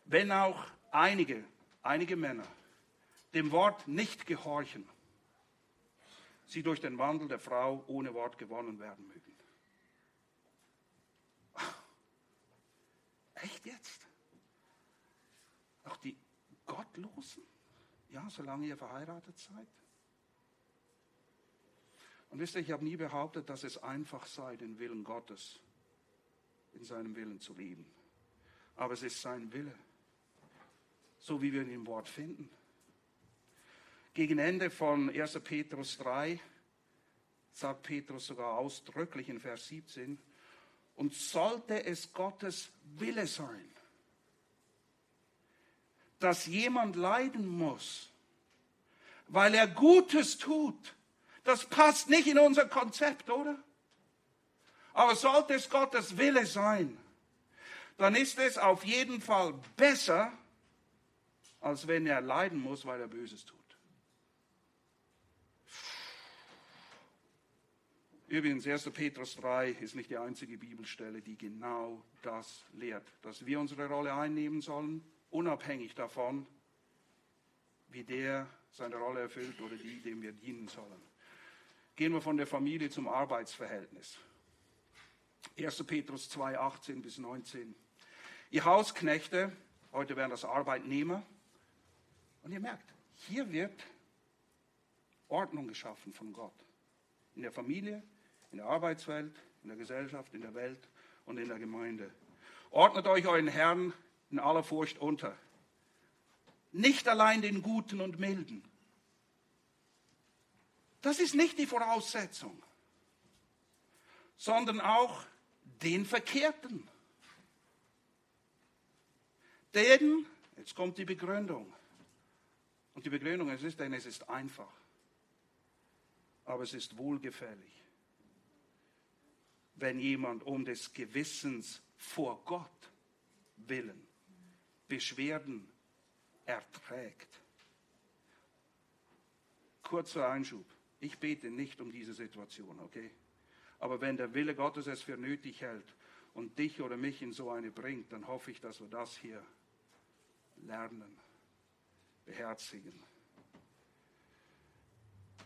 wenn auch einige, einige Männer dem Wort nicht gehorchen, sie durch den Wandel der Frau ohne Wort gewonnen werden mögen. Echt jetzt? Auch die Gottlosen? Ja, solange ihr verheiratet seid? Und wisst ihr, ich habe nie behauptet, dass es einfach sei, den Willen Gottes in seinem Willen zu leben. Aber es ist sein Wille, so wie wir ihn im Wort finden. Gegen Ende von 1. Petrus 3 sagt Petrus sogar ausdrücklich in Vers 17, und sollte es Gottes Wille sein, dass jemand leiden muss, weil er Gutes tut, das passt nicht in unser Konzept, oder? Aber sollte es Gottes Wille sein, dann ist es auf jeden Fall besser, als wenn er leiden muss, weil er Böses tut. Übrigens, 1. Petrus 3 ist nicht die einzige Bibelstelle, die genau das lehrt, dass wir unsere Rolle einnehmen sollen, unabhängig davon, wie der seine Rolle erfüllt oder die, dem wir dienen sollen. Gehen wir von der Familie zum Arbeitsverhältnis. 1. Petrus 2, 18 bis 19. Ihr Hausknechte, heute wären das Arbeitnehmer, und ihr merkt, hier wird Ordnung geschaffen von Gott. In der Familie, in der Arbeitswelt, in der Gesellschaft, in der Welt und in der Gemeinde. Ordnet euch euren Herrn in aller Furcht unter. nicht allein den Guten und Milden. Das ist nicht die Voraussetzung, sondern auch den Verkehrten. Denn, jetzt kommt die Begründung. Und die Begründung es ist, denn es ist einfach. Aber es ist wohlgefällig, wenn jemand um des Gewissens vor Gott willen Beschwerden erträgt. Kurzer Einschub. Ich bete nicht um diese Situation, okay? Aber wenn der Wille Gottes es für nötig hält und dich oder mich in so eine bringt, dann hoffe ich, dass wir das hier lernen, beherzigen.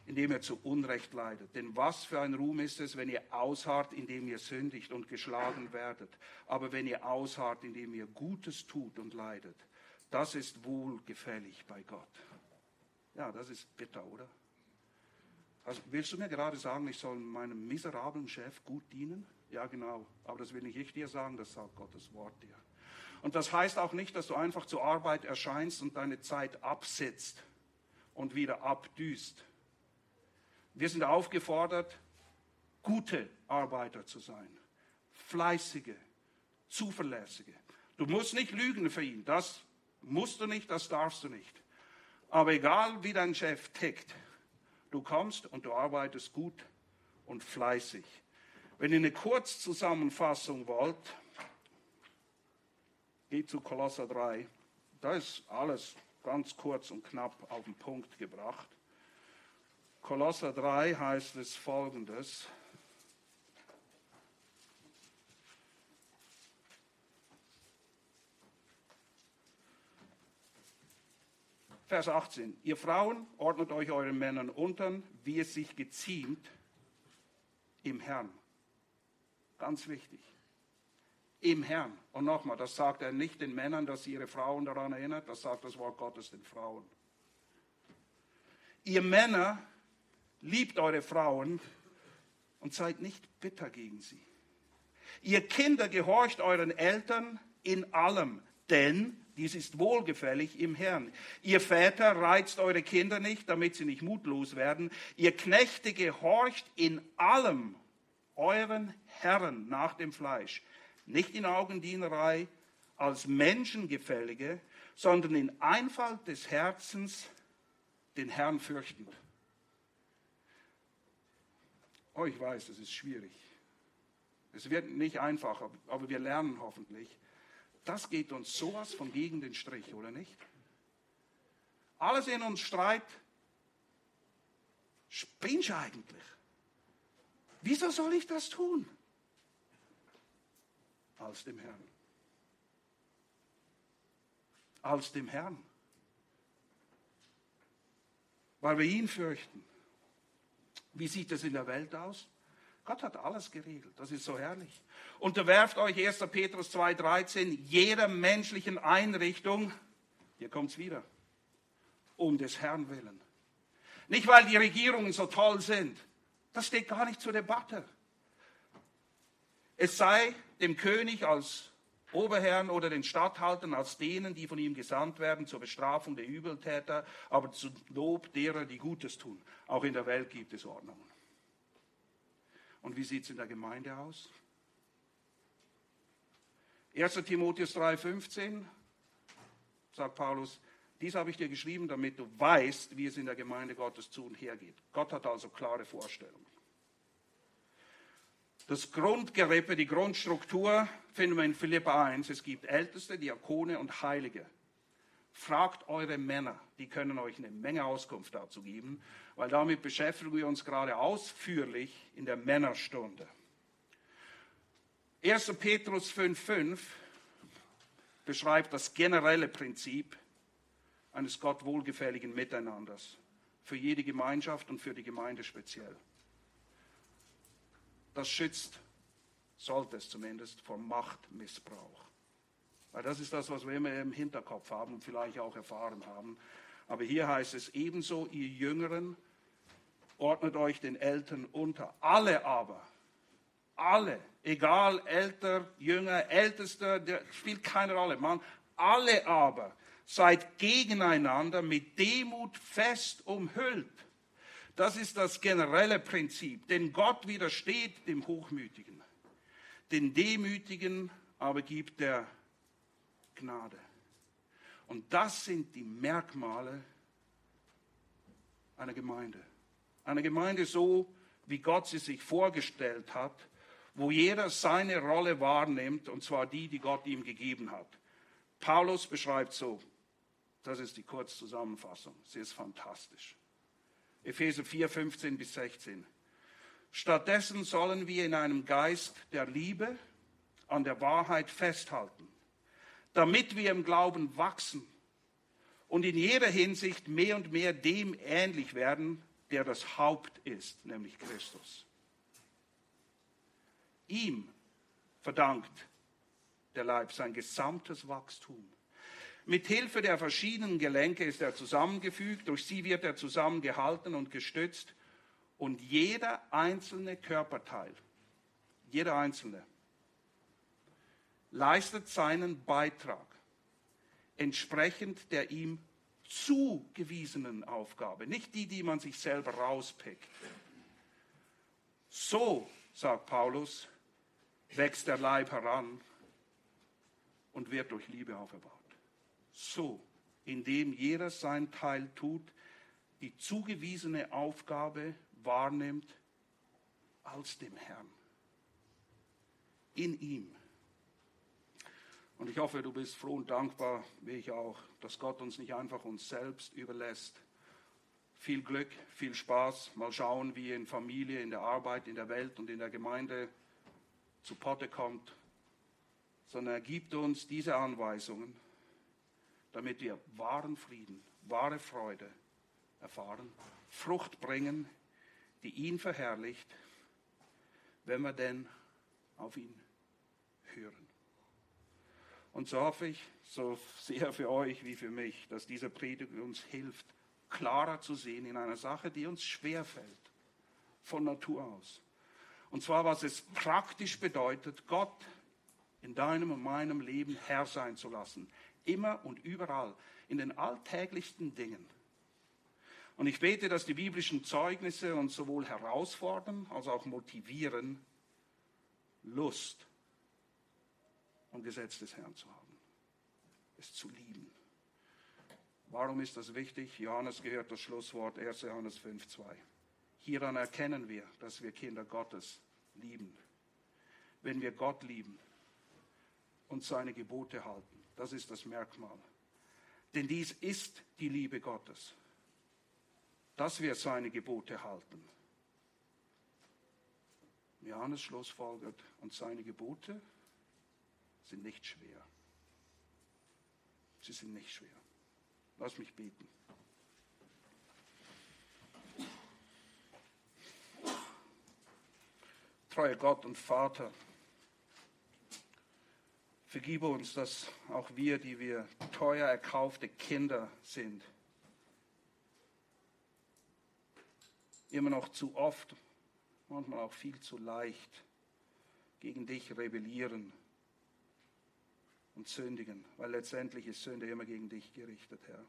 Indem er zu Unrecht leidet. Denn was für ein Ruhm ist es, wenn ihr ausharrt, indem ihr sündigt und geschlagen werdet. Aber wenn ihr ausharrt, indem ihr Gutes tut und leidet, das ist wohlgefällig bei Gott. Ja, das ist bitter, oder? Also willst du mir gerade sagen, ich soll meinem miserablen Chef gut dienen? Ja, genau. Aber das will nicht ich dir sagen, das sagt Gottes Wort dir. Und das heißt auch nicht, dass du einfach zur Arbeit erscheinst und deine Zeit absitzt und wieder abdüst. Wir sind aufgefordert, gute Arbeiter zu sein, fleißige, zuverlässige. Du musst nicht lügen für ihn, das musst du nicht, das darfst du nicht. Aber egal wie dein Chef tickt, du kommst und du arbeitest gut und fleißig. Wenn ihr eine Kurzzusammenfassung wollt, geht zu Kolosser 3. Da ist alles ganz kurz und knapp auf den Punkt gebracht. Kolosser 3 heißt es folgendes. Vers 18. Ihr Frauen ordnet euch euren Männern unter, wie es sich geziemt im Herrn. Ganz wichtig im Herrn. Und nochmal, das sagt er nicht den Männern, dass sie ihre Frauen daran erinnert, das sagt das Wort Gottes den Frauen. Ihr Männer liebt eure Frauen und seid nicht bitter gegen sie. Ihr Kinder gehorcht euren Eltern in allem, denn dies ist wohlgefällig im Herrn. Ihr Väter reizt eure Kinder nicht, damit sie nicht mutlos werden. Ihr Knechte gehorcht in allem euren Herren nach dem Fleisch nicht in Augendienerei als Menschengefällige, sondern in Einfalt des Herzens den Herrn fürchtend. Oh, ich weiß, es ist schwierig. Es wird nicht einfacher, aber wir lernen hoffentlich. Das geht uns sowas von gegen den Strich, oder nicht? Alles in uns Streit. Spinnst du eigentlich? Wieso soll ich das tun? als dem Herrn. Als dem Herrn. Weil wir ihn fürchten. Wie sieht es in der Welt aus? Gott hat alles geregelt. Das ist so herrlich. Unterwerft euch 1. Petrus 2,13 jeder menschlichen Einrichtung, hier kommt es wieder, um des Herrn willen. Nicht, weil die Regierungen so toll sind. Das steht gar nicht zur Debatte. Es sei dem König als Oberherrn oder den Statthaltern als denen, die von ihm gesandt werden zur Bestrafung der Übeltäter, aber zum Lob derer, die Gutes tun. Auch in der Welt gibt es Ordnungen. Und wie sieht es in der Gemeinde aus? 1. Timotheus 3,15 sagt Paulus, dies habe ich dir geschrieben, damit du weißt, wie es in der Gemeinde Gottes zu und her geht. Gott hat also klare Vorstellungen. Das Grundgerippe, die Grundstruktur finden wir in Philippa 1. Es gibt Älteste, Diakone und Heilige. Fragt eure Männer, die können euch eine Menge Auskunft dazu geben, weil damit beschäftigen wir uns gerade ausführlich in der Männerstunde. 1. Petrus 5,5 beschreibt das generelle Prinzip eines Gott wohlgefälligen Miteinanders für jede Gemeinschaft und für die Gemeinde speziell das schützt, sollte es zumindest, vor Machtmissbrauch. Weil das ist das, was wir immer im Hinterkopf haben und vielleicht auch erfahren haben. Aber hier heißt es ebenso, ihr Jüngeren, ordnet euch den Eltern unter. Alle aber, alle, egal älter, jünger, ältester, der spielt keine Rolle. Man, alle aber seid gegeneinander mit Demut fest umhüllt. Das ist das generelle Prinzip, denn Gott widersteht dem Hochmütigen. Den Demütigen aber gibt er Gnade. Und das sind die Merkmale einer Gemeinde. Eine Gemeinde so, wie Gott sie sich vorgestellt hat, wo jeder seine Rolle wahrnimmt, und zwar die, die Gott ihm gegeben hat. Paulus beschreibt so, das ist die Kurzzusammenfassung, sie ist fantastisch. Epheser 4, 15 bis 16. Stattdessen sollen wir in einem Geist der Liebe an der Wahrheit festhalten, damit wir im Glauben wachsen und in jeder Hinsicht mehr und mehr dem ähnlich werden, der das Haupt ist, nämlich Christus. Ihm verdankt der Leib sein gesamtes Wachstum. Mit Hilfe der verschiedenen Gelenke ist er zusammengefügt, durch sie wird er zusammengehalten und gestützt und jeder einzelne Körperteil, jeder einzelne, leistet seinen Beitrag entsprechend der ihm zugewiesenen Aufgabe, nicht die, die man sich selber rauspickt. So, sagt Paulus, wächst der Leib heran und wird durch Liebe aufgebaut. So, indem jeder sein Teil tut, die zugewiesene Aufgabe wahrnimmt als dem Herrn. In ihm. Und ich hoffe, du bist froh und dankbar, wie ich auch, dass Gott uns nicht einfach uns selbst überlässt. Viel Glück, viel Spaß. Mal schauen, wie in Familie, in der Arbeit, in der Welt und in der Gemeinde zu Potte kommt. Sondern er gibt uns diese Anweisungen, damit wir wahren Frieden, wahre Freude erfahren, Frucht bringen, die ihn verherrlicht, wenn wir denn auf ihn hören. Und so hoffe ich, so sehr für euch wie für mich, dass diese Predigt uns hilft, klarer zu sehen in einer Sache, die uns schwerfällt, von Natur aus. Und zwar, was es praktisch bedeutet, Gott in deinem und meinem Leben Herr sein zu lassen. Immer und überall, in den alltäglichsten Dingen. Und ich bete, dass die biblischen Zeugnisse uns sowohl herausfordern als auch motivieren, Lust und Gesetz des Herrn zu haben, es zu lieben. Warum ist das wichtig? Johannes gehört das Schlusswort 1. Johannes 5,2. Hieran erkennen wir, dass wir Kinder Gottes lieben. Wenn wir Gott lieben und seine Gebote halten, das ist das Merkmal. Denn dies ist die Liebe Gottes, dass wir seine Gebote halten. Johannes schlussfolgert, und seine Gebote sind nicht schwer. Sie sind nicht schwer. Lass mich beten. Treuer Gott und Vater, vergibe uns, dass auch wir, die wir teuer erkaufte Kinder sind, immer noch zu oft, manchmal auch viel zu leicht gegen dich rebellieren und sündigen, weil letztendlich ist Sünde immer gegen dich gerichtet, Herr.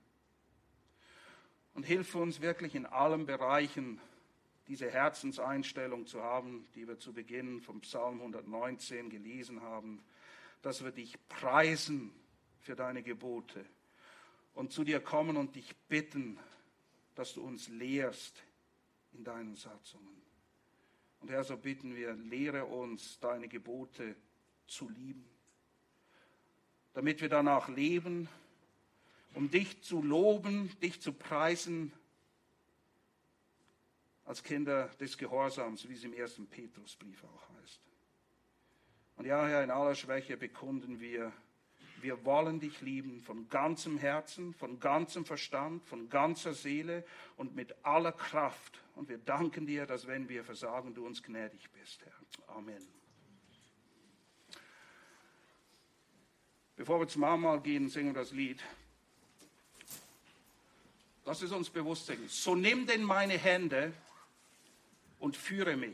Und hilf uns wirklich in allen Bereichen diese Herzenseinstellung zu haben, die wir zu Beginn vom Psalm 119 gelesen haben, dass wir dich preisen für deine Gebote und zu dir kommen und dich bitten, dass du uns lehrst in deinen Satzungen. Und Herr, so bitten wir, lehre uns deine Gebote zu lieben damit wir danach leben, um dich zu loben, dich zu preisen, als Kinder des Gehorsams, wie es im ersten Petrusbrief auch heißt. Und ja, Herr, in aller Schwäche bekunden wir, wir wollen dich lieben von ganzem Herzen, von ganzem Verstand, von ganzer Seele und mit aller Kraft. Und wir danken dir, dass wenn wir versagen, du uns gnädig bist, Herr. Amen. Bevor wir zum Abendmahl gehen, singen wir das Lied. Lass es uns bewusst singen. So nimm denn meine Hände und führe mich